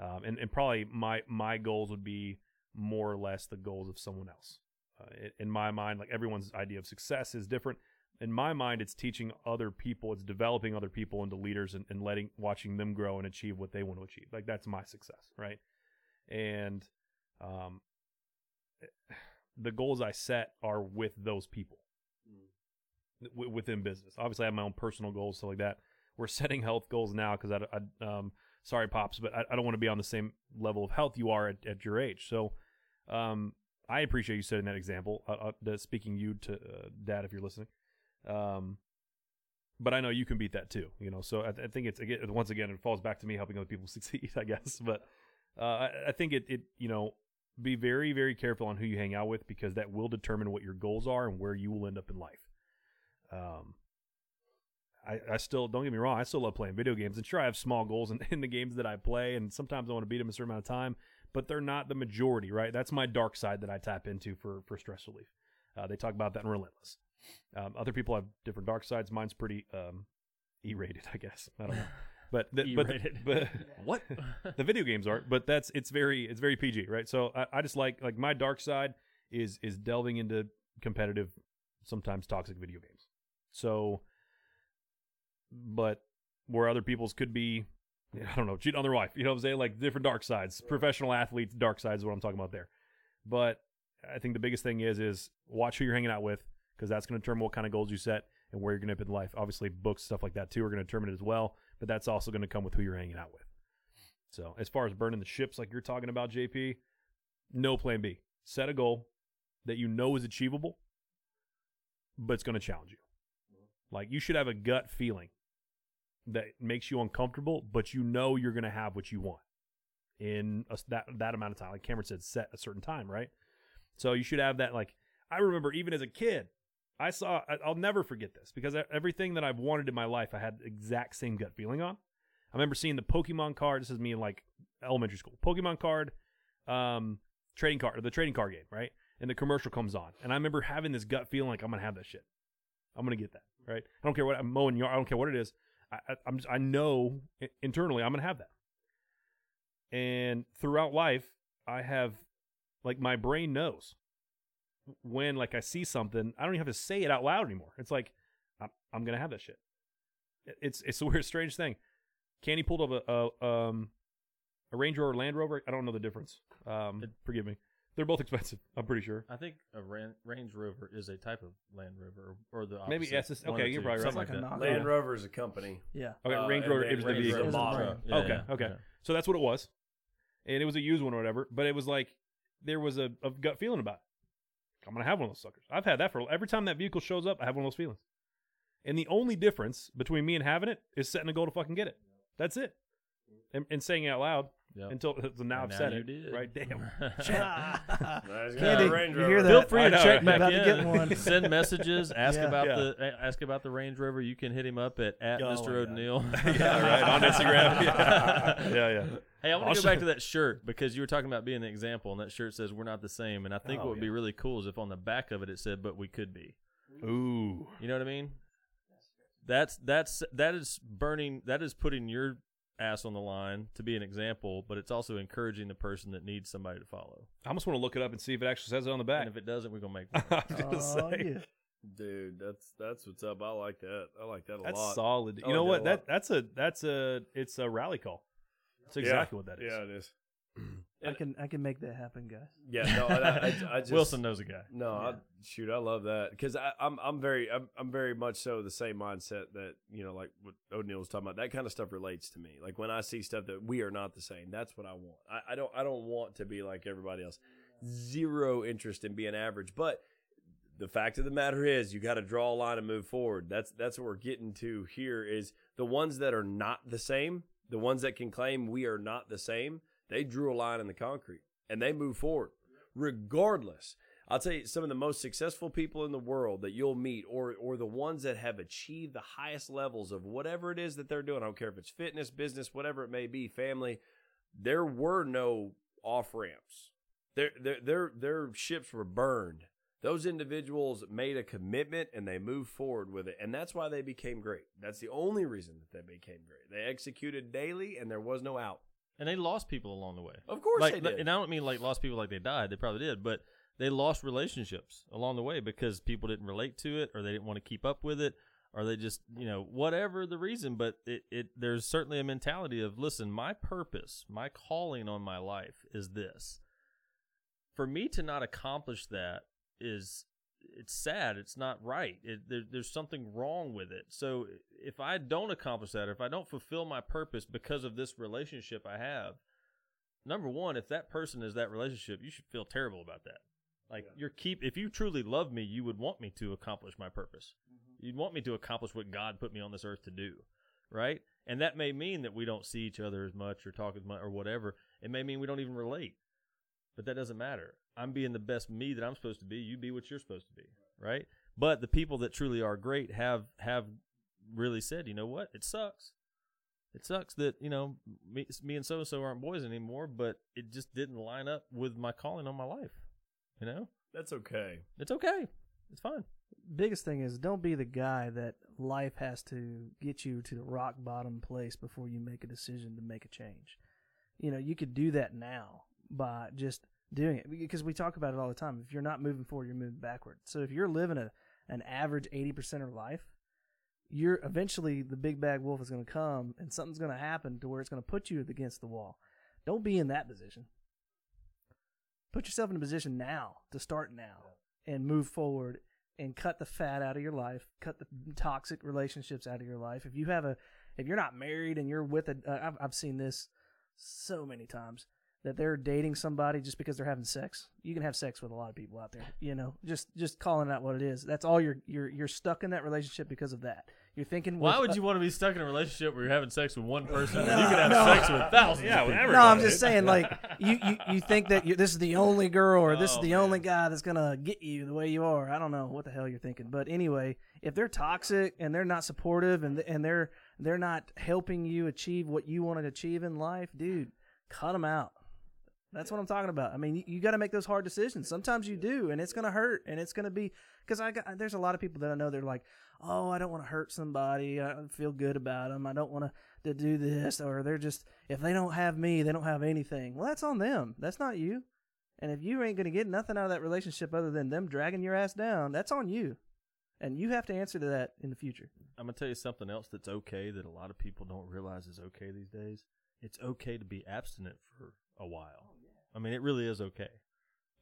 [SPEAKER 4] um, and and probably my my goals would be more or less the goals of someone else. Uh, in- in my mind, like everyone's idea of success is different in my mind, it's teaching other people, it's developing other people into leaders and, and letting, watching them grow and achieve what they want to achieve. Like that's my success, right? And um, the goals I set are with those people w- within business. Obviously, I have my own personal goals, stuff like that. We're setting health goals now because I, I, um, sorry, pops, but I, I don't want to be on the same level of health you are at, at your age. So, um, I appreciate you setting that example. Uh, uh, speaking you to uh, dad, if you're listening. Um, but I know you can beat that too, you know. So I, I think it's again, once again, it falls back to me helping other people succeed, I guess. But uh, I, I think it, it, you know, be very, very careful on who you hang out with because that will determine what your goals are and where you will end up in life. Um, I, I still don't get me wrong, I still love playing video games, and sure, I have small goals in, in the games that I play, and sometimes I want to beat them a certain amount of time, but they're not the majority, right? That's my dark side that I tap into for for stress relief. Uh, they talk about that in Relentless. Um, other people have different dark sides. Mine's pretty um, E-rated, I guess. I don't know, but the, but,
[SPEAKER 2] E-rated.
[SPEAKER 4] but
[SPEAKER 2] What?
[SPEAKER 4] the video games aren't. But that's it's very it's very PG, right? So I, I just like like my dark side is is delving into competitive, sometimes toxic video games. So, but where other people's could be, I don't know, cheat on their wife. You know what I'm saying? Like different dark sides. Professional athletes, dark sides is what I'm talking about there. But I think the biggest thing is is watch who you're hanging out with because that's going to determine what kind of goals you set and where you're going to end up in life. Obviously, books stuff like that too are going to determine it as well. But that's also going to come with who you're hanging out with. So as far as burning the ships, like you're talking about, JP, no plan B. Set a goal that you know is achievable, but it's going to challenge you. Like you should have a gut feeling that makes you uncomfortable, but you know you're going to have what you want in a, that that amount of time. Like Cameron said, set a certain time, right? So you should have that. Like I remember, even as a kid, I saw. I'll never forget this because everything that I've wanted in my life, I had the exact same gut feeling on. I remember seeing the Pokemon card. This is me in like elementary school. Pokemon card, um, trading card, the trading card game, right? And the commercial comes on, and I remember having this gut feeling like I'm gonna have that shit. I'm gonna get that, right? I don't care what I'm mowing yard. I don't care what it is. I, I, I'm just, I know internally I'm gonna have that. And throughout life, I have like my brain knows when like I see something, I don't even have to say it out loud anymore. It's like I'm, I'm gonna have that shit. It's it's a weird, strange thing. Candy pulled up a, a um a Range Rover, Land Rover. I don't know the difference. Um,
[SPEAKER 2] It-
[SPEAKER 4] forgive me. They're both expensive. I'm pretty sure.
[SPEAKER 2] I think a Ran- Range Rover is a type of Land Rover, or, or the opposite.
[SPEAKER 4] Maybe yes, it's- okay, you're probably right.
[SPEAKER 2] something
[SPEAKER 3] like
[SPEAKER 2] like
[SPEAKER 3] a
[SPEAKER 2] that.
[SPEAKER 1] Land
[SPEAKER 3] Yeah.
[SPEAKER 1] Rover is a company.
[SPEAKER 3] Yeah.
[SPEAKER 4] Okay,
[SPEAKER 1] Uh,
[SPEAKER 4] Range Rover is the vehicle.
[SPEAKER 1] Rover model.
[SPEAKER 2] Yeah,
[SPEAKER 4] Okay,
[SPEAKER 2] yeah,
[SPEAKER 4] okay.
[SPEAKER 2] yeah.
[SPEAKER 4] So that's what it was. and it was a used one or whatever. But it was like there was a, a gut feeling about it. I'm gonna have one of those suckers. I've had that for every time that vehicle shows up. I have one of those feelings. And the only difference between me and having it is setting a goal to fucking get it. That's it. And, and saying it out loud
[SPEAKER 2] Yep.
[SPEAKER 4] until so now
[SPEAKER 2] And
[SPEAKER 4] I've said
[SPEAKER 2] you
[SPEAKER 4] it.
[SPEAKER 2] did.
[SPEAKER 4] Right? Damn.
[SPEAKER 3] Candy, you hear that?
[SPEAKER 2] Feel free to check
[SPEAKER 4] right?
[SPEAKER 2] back
[SPEAKER 3] About to
[SPEAKER 2] in.
[SPEAKER 3] get one.
[SPEAKER 2] Send messages. Ask
[SPEAKER 3] Yeah.
[SPEAKER 2] about
[SPEAKER 4] Yeah.
[SPEAKER 2] the ask about the Range Rover. You can hit him up at at
[SPEAKER 4] Oh,
[SPEAKER 2] Mr.
[SPEAKER 4] God.
[SPEAKER 2] O'Neill.
[SPEAKER 4] yeah, right. On Instagram. Yeah, yeah. yeah.
[SPEAKER 2] Hey, I want
[SPEAKER 4] I'll
[SPEAKER 2] to go back to that shirt because you were talking about being an example, and that shirt says we're not the same. And I think
[SPEAKER 4] Oh,
[SPEAKER 2] what would be really cool is if on the back of it it said, "But we could be."
[SPEAKER 4] Ooh.
[SPEAKER 2] You know what I mean? That's that's that is burning. That is putting your ass on the line to be an example, but it's also encouraging the person that needs somebody to follow.
[SPEAKER 4] I almost want to look it up and see if it actually says it on the back.
[SPEAKER 2] And if it doesn't, we're gonna make. One.
[SPEAKER 4] I was gonna
[SPEAKER 3] Oh, yeah.
[SPEAKER 1] Dude, that's that's what's up. I like that. I like that a
[SPEAKER 4] That's
[SPEAKER 1] lot.
[SPEAKER 4] solid.
[SPEAKER 1] I
[SPEAKER 4] You know what?
[SPEAKER 1] that
[SPEAKER 4] That that's a that's a it's a rally call. That's exactly what that is.
[SPEAKER 1] Yeah, it is.
[SPEAKER 3] I can I can make that happen, guys.
[SPEAKER 1] Yeah, no, I, I, I just
[SPEAKER 2] Wilson knows a guy.
[SPEAKER 1] No, I, shoot, I love that because I'm I'm very I'm, I'm very much so the same mindset that you know like what O'Neill was talking about. That kind of stuff relates to me. Like when I see stuff that we are not the same, that's what I want. I, I don't I don't want to be like everybody else. Zero interest in being average, but the fact of the matter is you got to draw a line and move forward. That's that's what we're getting to here is the ones that are not the same, the ones that can claim we are not the same, they drew a line in the concrete and they move forward regardless. I'll tell you some of the most successful people in the world that you'll meet or or the ones that have achieved the highest levels of whatever it is that they're doing. I don't care if it's fitness, business, whatever it may be, family, there were no off ramps. Their their their their ships were burned. Those individuals made a commitment and they moved forward with it. And that's why they became great. That's the only reason that they became great. They executed daily and there was no out.
[SPEAKER 2] And they lost people along the way.
[SPEAKER 1] Of course
[SPEAKER 2] like,
[SPEAKER 1] they did.
[SPEAKER 2] And I don't mean like lost people like they died. They probably did, but they lost relationships along the way because people didn't relate to it, or they didn't want to keep up with it, or they just you know whatever the reason. But it, it there's certainly a mentality of listen, my purpose, my calling on my life is this. For me to not accomplish that is it's sad. It's not right. It, there, there's something wrong with it. So if I don't accomplish that, or if I don't fulfill my purpose because of this relationship I have, number one, if that person is that relationship, you should feel terrible about that. Like you're keep if you truly love me, you would want me to accomplish my purpose. Mm-hmm. You'd want me to accomplish what God put me on this earth to do, right? And that may mean that we don't see each other as much or talk as much or whatever. It may mean we don't even relate. But that doesn't matter. I'm being the best me that I'm supposed to be. You be what you're supposed to be, right? But the people that truly are great have have really said, you know what? It sucks. It sucks that you know me, me and so and so aren't boys anymore, but it just didn't line up with my calling on my life. You know,
[SPEAKER 1] That's okay.
[SPEAKER 2] it's okay. It's fine.
[SPEAKER 3] Biggest thing is don't be the guy that life has to get you to the rock bottom place before you make a decision to make a change. You know, you could do that now by just doing it because we talk about it all the time. If you're not moving forward, you're moving backward. So if you're living a an average 80% of life, you're eventually the big bad wolf is going to come and something's going to happen to where it's going to put you against the wall. Don't be in that position. Put yourself in a position now to start now and move forward and cut the fat out of your life, cut the toxic relationships out of your life. If you have a, if you're not married and you're with a, uh, I've, I've seen this so many times that they're dating somebody just because they're having sex. You can have sex with a lot of people out there, you know, just just calling out what it is. That's all you're you're you're stuck in that relationship because of that. You're thinking.
[SPEAKER 2] Why
[SPEAKER 3] with-
[SPEAKER 2] would uh, you want to be stuck in a relationship where you're having sex with one person? when
[SPEAKER 3] No,
[SPEAKER 2] you could have
[SPEAKER 3] no.
[SPEAKER 2] sex with thousands.
[SPEAKER 4] Yeah,
[SPEAKER 2] of people?
[SPEAKER 3] No, I'm just saying, like you, you, you think that you this is the only girl or this is
[SPEAKER 2] Oh,
[SPEAKER 3] the
[SPEAKER 2] man.
[SPEAKER 3] only guy that's gonna get you the way you are. I don't know what the hell you're thinking, but anyway, if they're toxic and they're not supportive and and they're they're not helping you achieve what you want to achieve in life, dude, cut them out. That's what I'm talking about. I mean, you, you got to make those hard decisions. Sometimes you do, and it's gonna hurt, and it's gonna be because I got there's a lot of people that I know they're like, oh, I don't want to hurt somebody. I don't feel good about them. I don't want to to do this, or they're just if they don't have me, they don't have anything. Well, that's on them. That's not you. And if you ain't gonna get nothing out of that relationship other than them dragging your ass down, that's on you. And you have to answer to that in the future.
[SPEAKER 2] I'm gonna tell you something else that's okay that a lot of people don't realize is okay these days. It's okay to be abstinent for a while. I mean, it really is okay.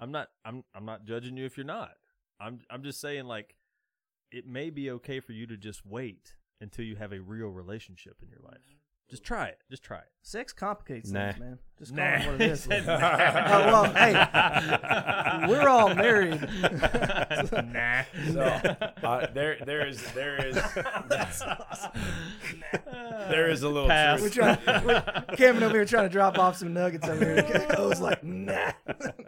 [SPEAKER 2] I'm not. I'm. I'm not judging you if you're not. I'm. I'm just saying like, it may be okay for you to just wait until you have a real relationship in your life. Just try it. Just try it.
[SPEAKER 3] Sex complicates
[SPEAKER 4] Nah.
[SPEAKER 3] things, man. Just call
[SPEAKER 2] Nah.
[SPEAKER 3] it what it is.
[SPEAKER 2] He said
[SPEAKER 3] oh, well, hey, we're all married.
[SPEAKER 2] nah.
[SPEAKER 1] So uh, there, there is, there is, there is a little
[SPEAKER 2] Pass.
[SPEAKER 3] we're
[SPEAKER 1] truth.
[SPEAKER 3] trying, we're, Cameron over here trying to drop off some nuggets over here. Cole's like, nah.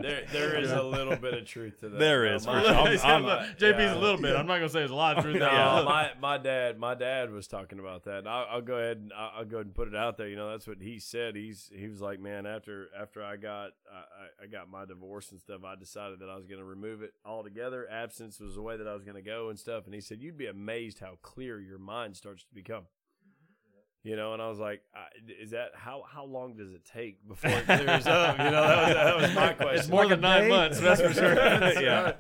[SPEAKER 1] There, there is a little bit of truth to that.
[SPEAKER 4] There
[SPEAKER 1] Uh, my-
[SPEAKER 4] for sure. I'm- I'm-
[SPEAKER 2] look, JP's
[SPEAKER 1] yeah.
[SPEAKER 2] a little bit. I'm not gonna say there's a lot of truth.
[SPEAKER 1] No,
[SPEAKER 2] there. Yeah.
[SPEAKER 1] my my dad, my dad was talking about that. And I'll, I'll go ahead and I'll, I'll go ahead and put it out there. You know, that's what he said. He's he was like, man, after after I got I, I- got my divorce and stuff, I decided that I was going to remove it altogether. Absence was the way that I was going to go and stuff. And he said, you'd be amazed how clear your mind starts to become. You know, and I was like, "Is that how? How long does it take before it clears up?" You know, that was, that was my question.
[SPEAKER 2] It's more
[SPEAKER 3] Like
[SPEAKER 2] than nine
[SPEAKER 3] day?
[SPEAKER 2] months. That's for sure. Yeah.
[SPEAKER 1] right.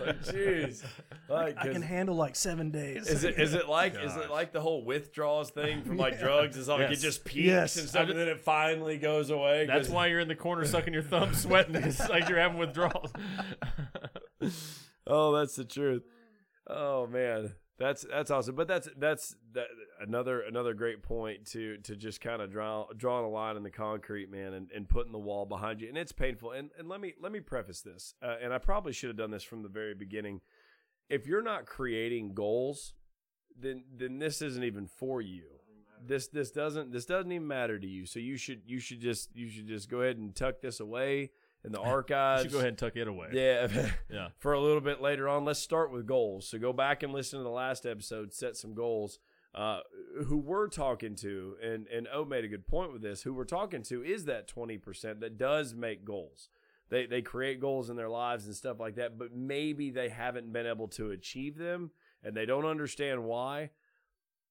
[SPEAKER 1] Like, Jeez, like,
[SPEAKER 3] I can handle like seven days.
[SPEAKER 1] is it is it like is it like the whole withdrawals thing from like drugs? It's like it just peaks
[SPEAKER 3] Yes.
[SPEAKER 1] and stuff, and then it finally goes away.
[SPEAKER 2] that's why you're in the corner sucking your thumb, sweating. It's like you're having withdrawals.
[SPEAKER 1] Oh, that's the truth. Oh man, that's that's awesome. But that's that's that, another another great point to to just kind of draw drawing a line in the concrete, man, and, and putting the wall behind you. And it's painful. And and let me let me preface this. Uh, and I probably should have done this from the very beginning. If you're not creating goals, then then this isn't even for you. This this doesn't this doesn't even matter to you. So you should you should just you should just go ahead and tuck this away in the
[SPEAKER 2] You
[SPEAKER 1] archives.
[SPEAKER 2] should go ahead and tuck it away.
[SPEAKER 1] Yeah.
[SPEAKER 2] Yeah.
[SPEAKER 1] for a little bit later on. Let's start with goals. So go back and listen to the last episode, set some goals. Uh, who we're talking to, and and O made a good point with this. Who we're talking to is that twenty percent that does make goals. They they create goals in their lives and stuff like that, but maybe they haven't been able to achieve them, and they don't understand why.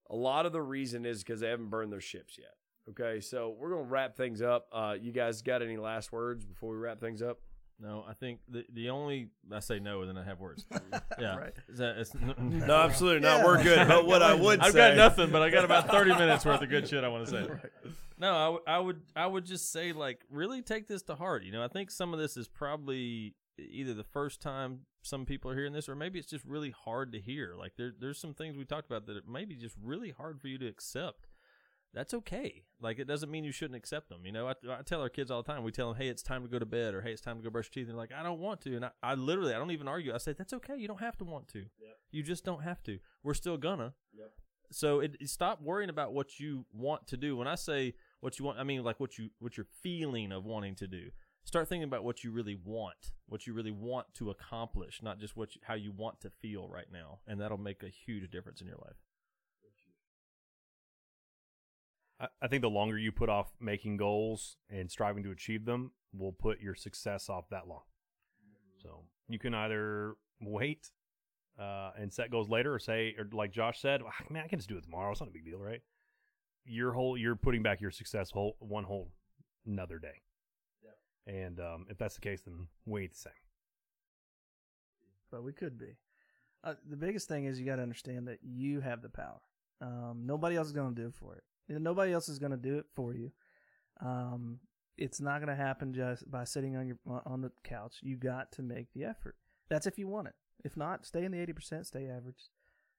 [SPEAKER 1] A lot of the reason is because they haven't burned their ships yet. Okay, so we're gonna wrap things up. Uh, you guys got any last words before we wrap things up?
[SPEAKER 2] No, I think the the only I say no, and then I have words. Yeah.
[SPEAKER 3] Right.
[SPEAKER 2] Is that, it's,
[SPEAKER 1] No, absolutely not.
[SPEAKER 3] Yeah.
[SPEAKER 1] We're good. But what I would
[SPEAKER 2] I've
[SPEAKER 1] say,
[SPEAKER 2] got nothing, but I got about thirty minutes worth of good shit I want to say. No, I, w- I would I would just say like really take this to heart. You know, I think some of this is probably either the first time some people are hearing this, or maybe it's just really hard to hear. Like there there's some things we talked about that it may be just really hard for you to accept. That's okay. Like it doesn't mean you shouldn't accept them. You know, I, I tell our kids all the time. We tell them, "Hey, it's time to go to bed," or "Hey, it's time to go brush your teeth." And they're like, "I don't want to." And I, I literally, I don't even argue. I say, "That's okay. You don't have to want to. You just don't have to. We're still gonna." Yep. So it, it- stop worrying about what you want to do. When I say what you want, I mean like what you what you're feeling of wanting to do. Start thinking about what you really want, what you really want to accomplish, not just what you, how you want to feel right now, and that'll make a huge difference in your life.
[SPEAKER 4] I, think the longer you put off making goals and striving to achieve them will put your success off that long. So you can either wait uh, and set goals later, or say, or like Josh said, "Ah, man, I can just do it tomorrow. It's not a big deal, right? Your whole, you're putting back your success whole one whole another day. And um, if that's the case, then wait the same.
[SPEAKER 3] but we could be. Uh, the biggest thing is you got to understand that you have the power. Um, nobody else is going to do it for it. Nobody else is going to do it for you. Um, it's not going to happen just by sitting on your on the couch. You got to make the effort. That's if you want it. If not, stay in the eighty percent, stay average,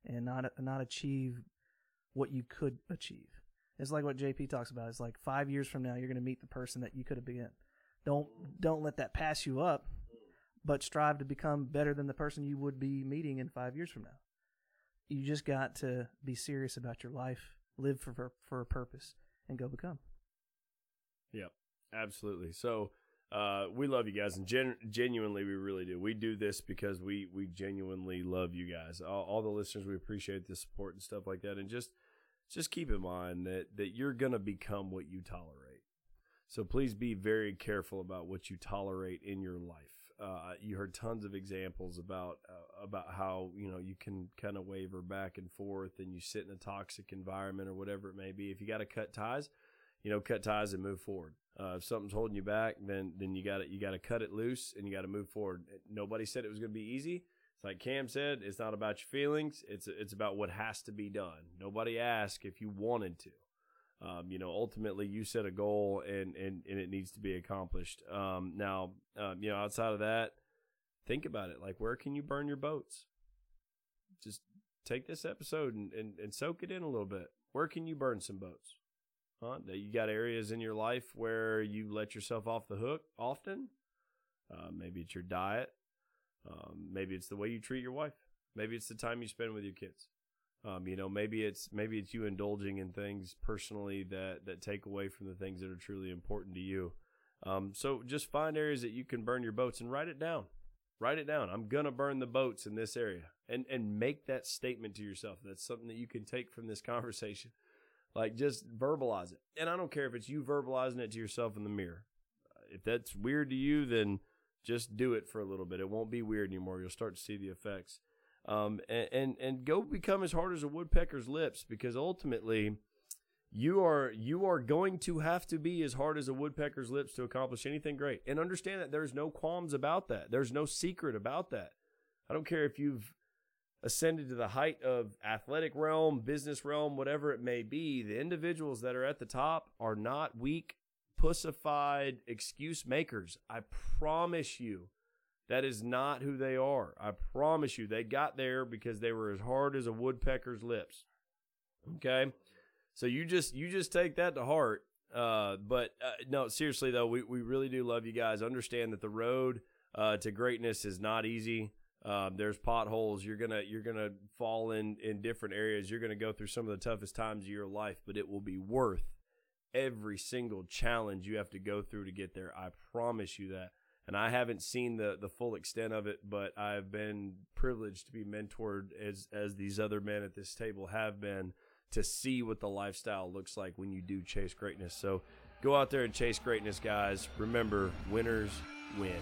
[SPEAKER 3] and not not achieve what you could achieve. It's like what JP talks about. It's like five years from now, you're going to meet the person that you could have been. Don't don't let that pass you up but strive to become better than the person you would be meeting in five years from now. You just got to be serious about your life, live for for, a purpose, and go become.
[SPEAKER 1] Yep, absolutely. So uh, we love you guys, and gen- genuinely, we really do. We do this because we we genuinely love you guys. All, all the listeners, we appreciate the support and stuff like that. And just just keep in mind that that you're gonna become what you tolerate. So please be very careful about what you tolerate in your life. Uh, you heard tons of examples about uh, about how you know you can kind of waver back and forth, and you sit in a toxic environment or whatever it may be. If you got to cut ties, you know, cut ties and move forward. Uh, if something's holding you back, then then you got to you got to cut it loose and you got to move forward. Nobody said it was going to be easy. It's like Cam said, it's not about your feelings. It's it's about what has to be done. Nobody asked if you wanted to. Um, you know, ultimately, you set a goal and and and it needs to be accomplished. Um, now, um, you know, outside of that, think about it. Like, where can you burn your boats? Just take this episode and, and, and soak it in a little bit. Where can you burn some boats? Huh? That you got areas in your life where you let yourself off the hook often. Uh, maybe it's your diet. Um, maybe it's the way you treat your wife. Maybe it's the time you spend with your kids. Um, you know, maybe it's maybe it's you indulging in things personally that that take away from the things that are truly important to you. Um, so just find areas that you can burn your boats and write it down. Write it down. I'm gonna burn the boats in this area, and and make that statement to yourself. That's something that you can take from this conversation. Like just verbalize it, and I don't care if it's you verbalizing it to yourself in the mirror. If that's weird to you, then just do it for a little bit. It won't be weird anymore. You'll start to see the effects. Um, and, and, and go become as hard as a woodpecker's lips because ultimately you are you are going to have to be as hard as a woodpecker's lips to accomplish anything great. And understand that there's no qualms about that. There's no secret about that. I don't care if you've ascended to the height of athletic realm, business realm, whatever it may be, the individuals that are at the top are not weak, pussified excuse makers. I promise you. That is not who they are. I promise you. They got there because they were as hard as a woodpecker's lips. Okay? So you just you just take that to heart. Uh, but uh, no, seriously though, we, we really do love you guys. Understand that the road uh, to greatness is not easy. Um, there's potholes. You're gonna you're gonna fall in in different areas. You're gonna go through some of the toughest times of your life, but it will be worth every single challenge you have to go through to get there. I promise you that. And I haven't seen the the full extent of it, but I've been privileged to be mentored as as these other men at this table have been to see what the lifestyle looks like when you do chase greatness. So go out there and chase greatness, guys. Remember, winners win.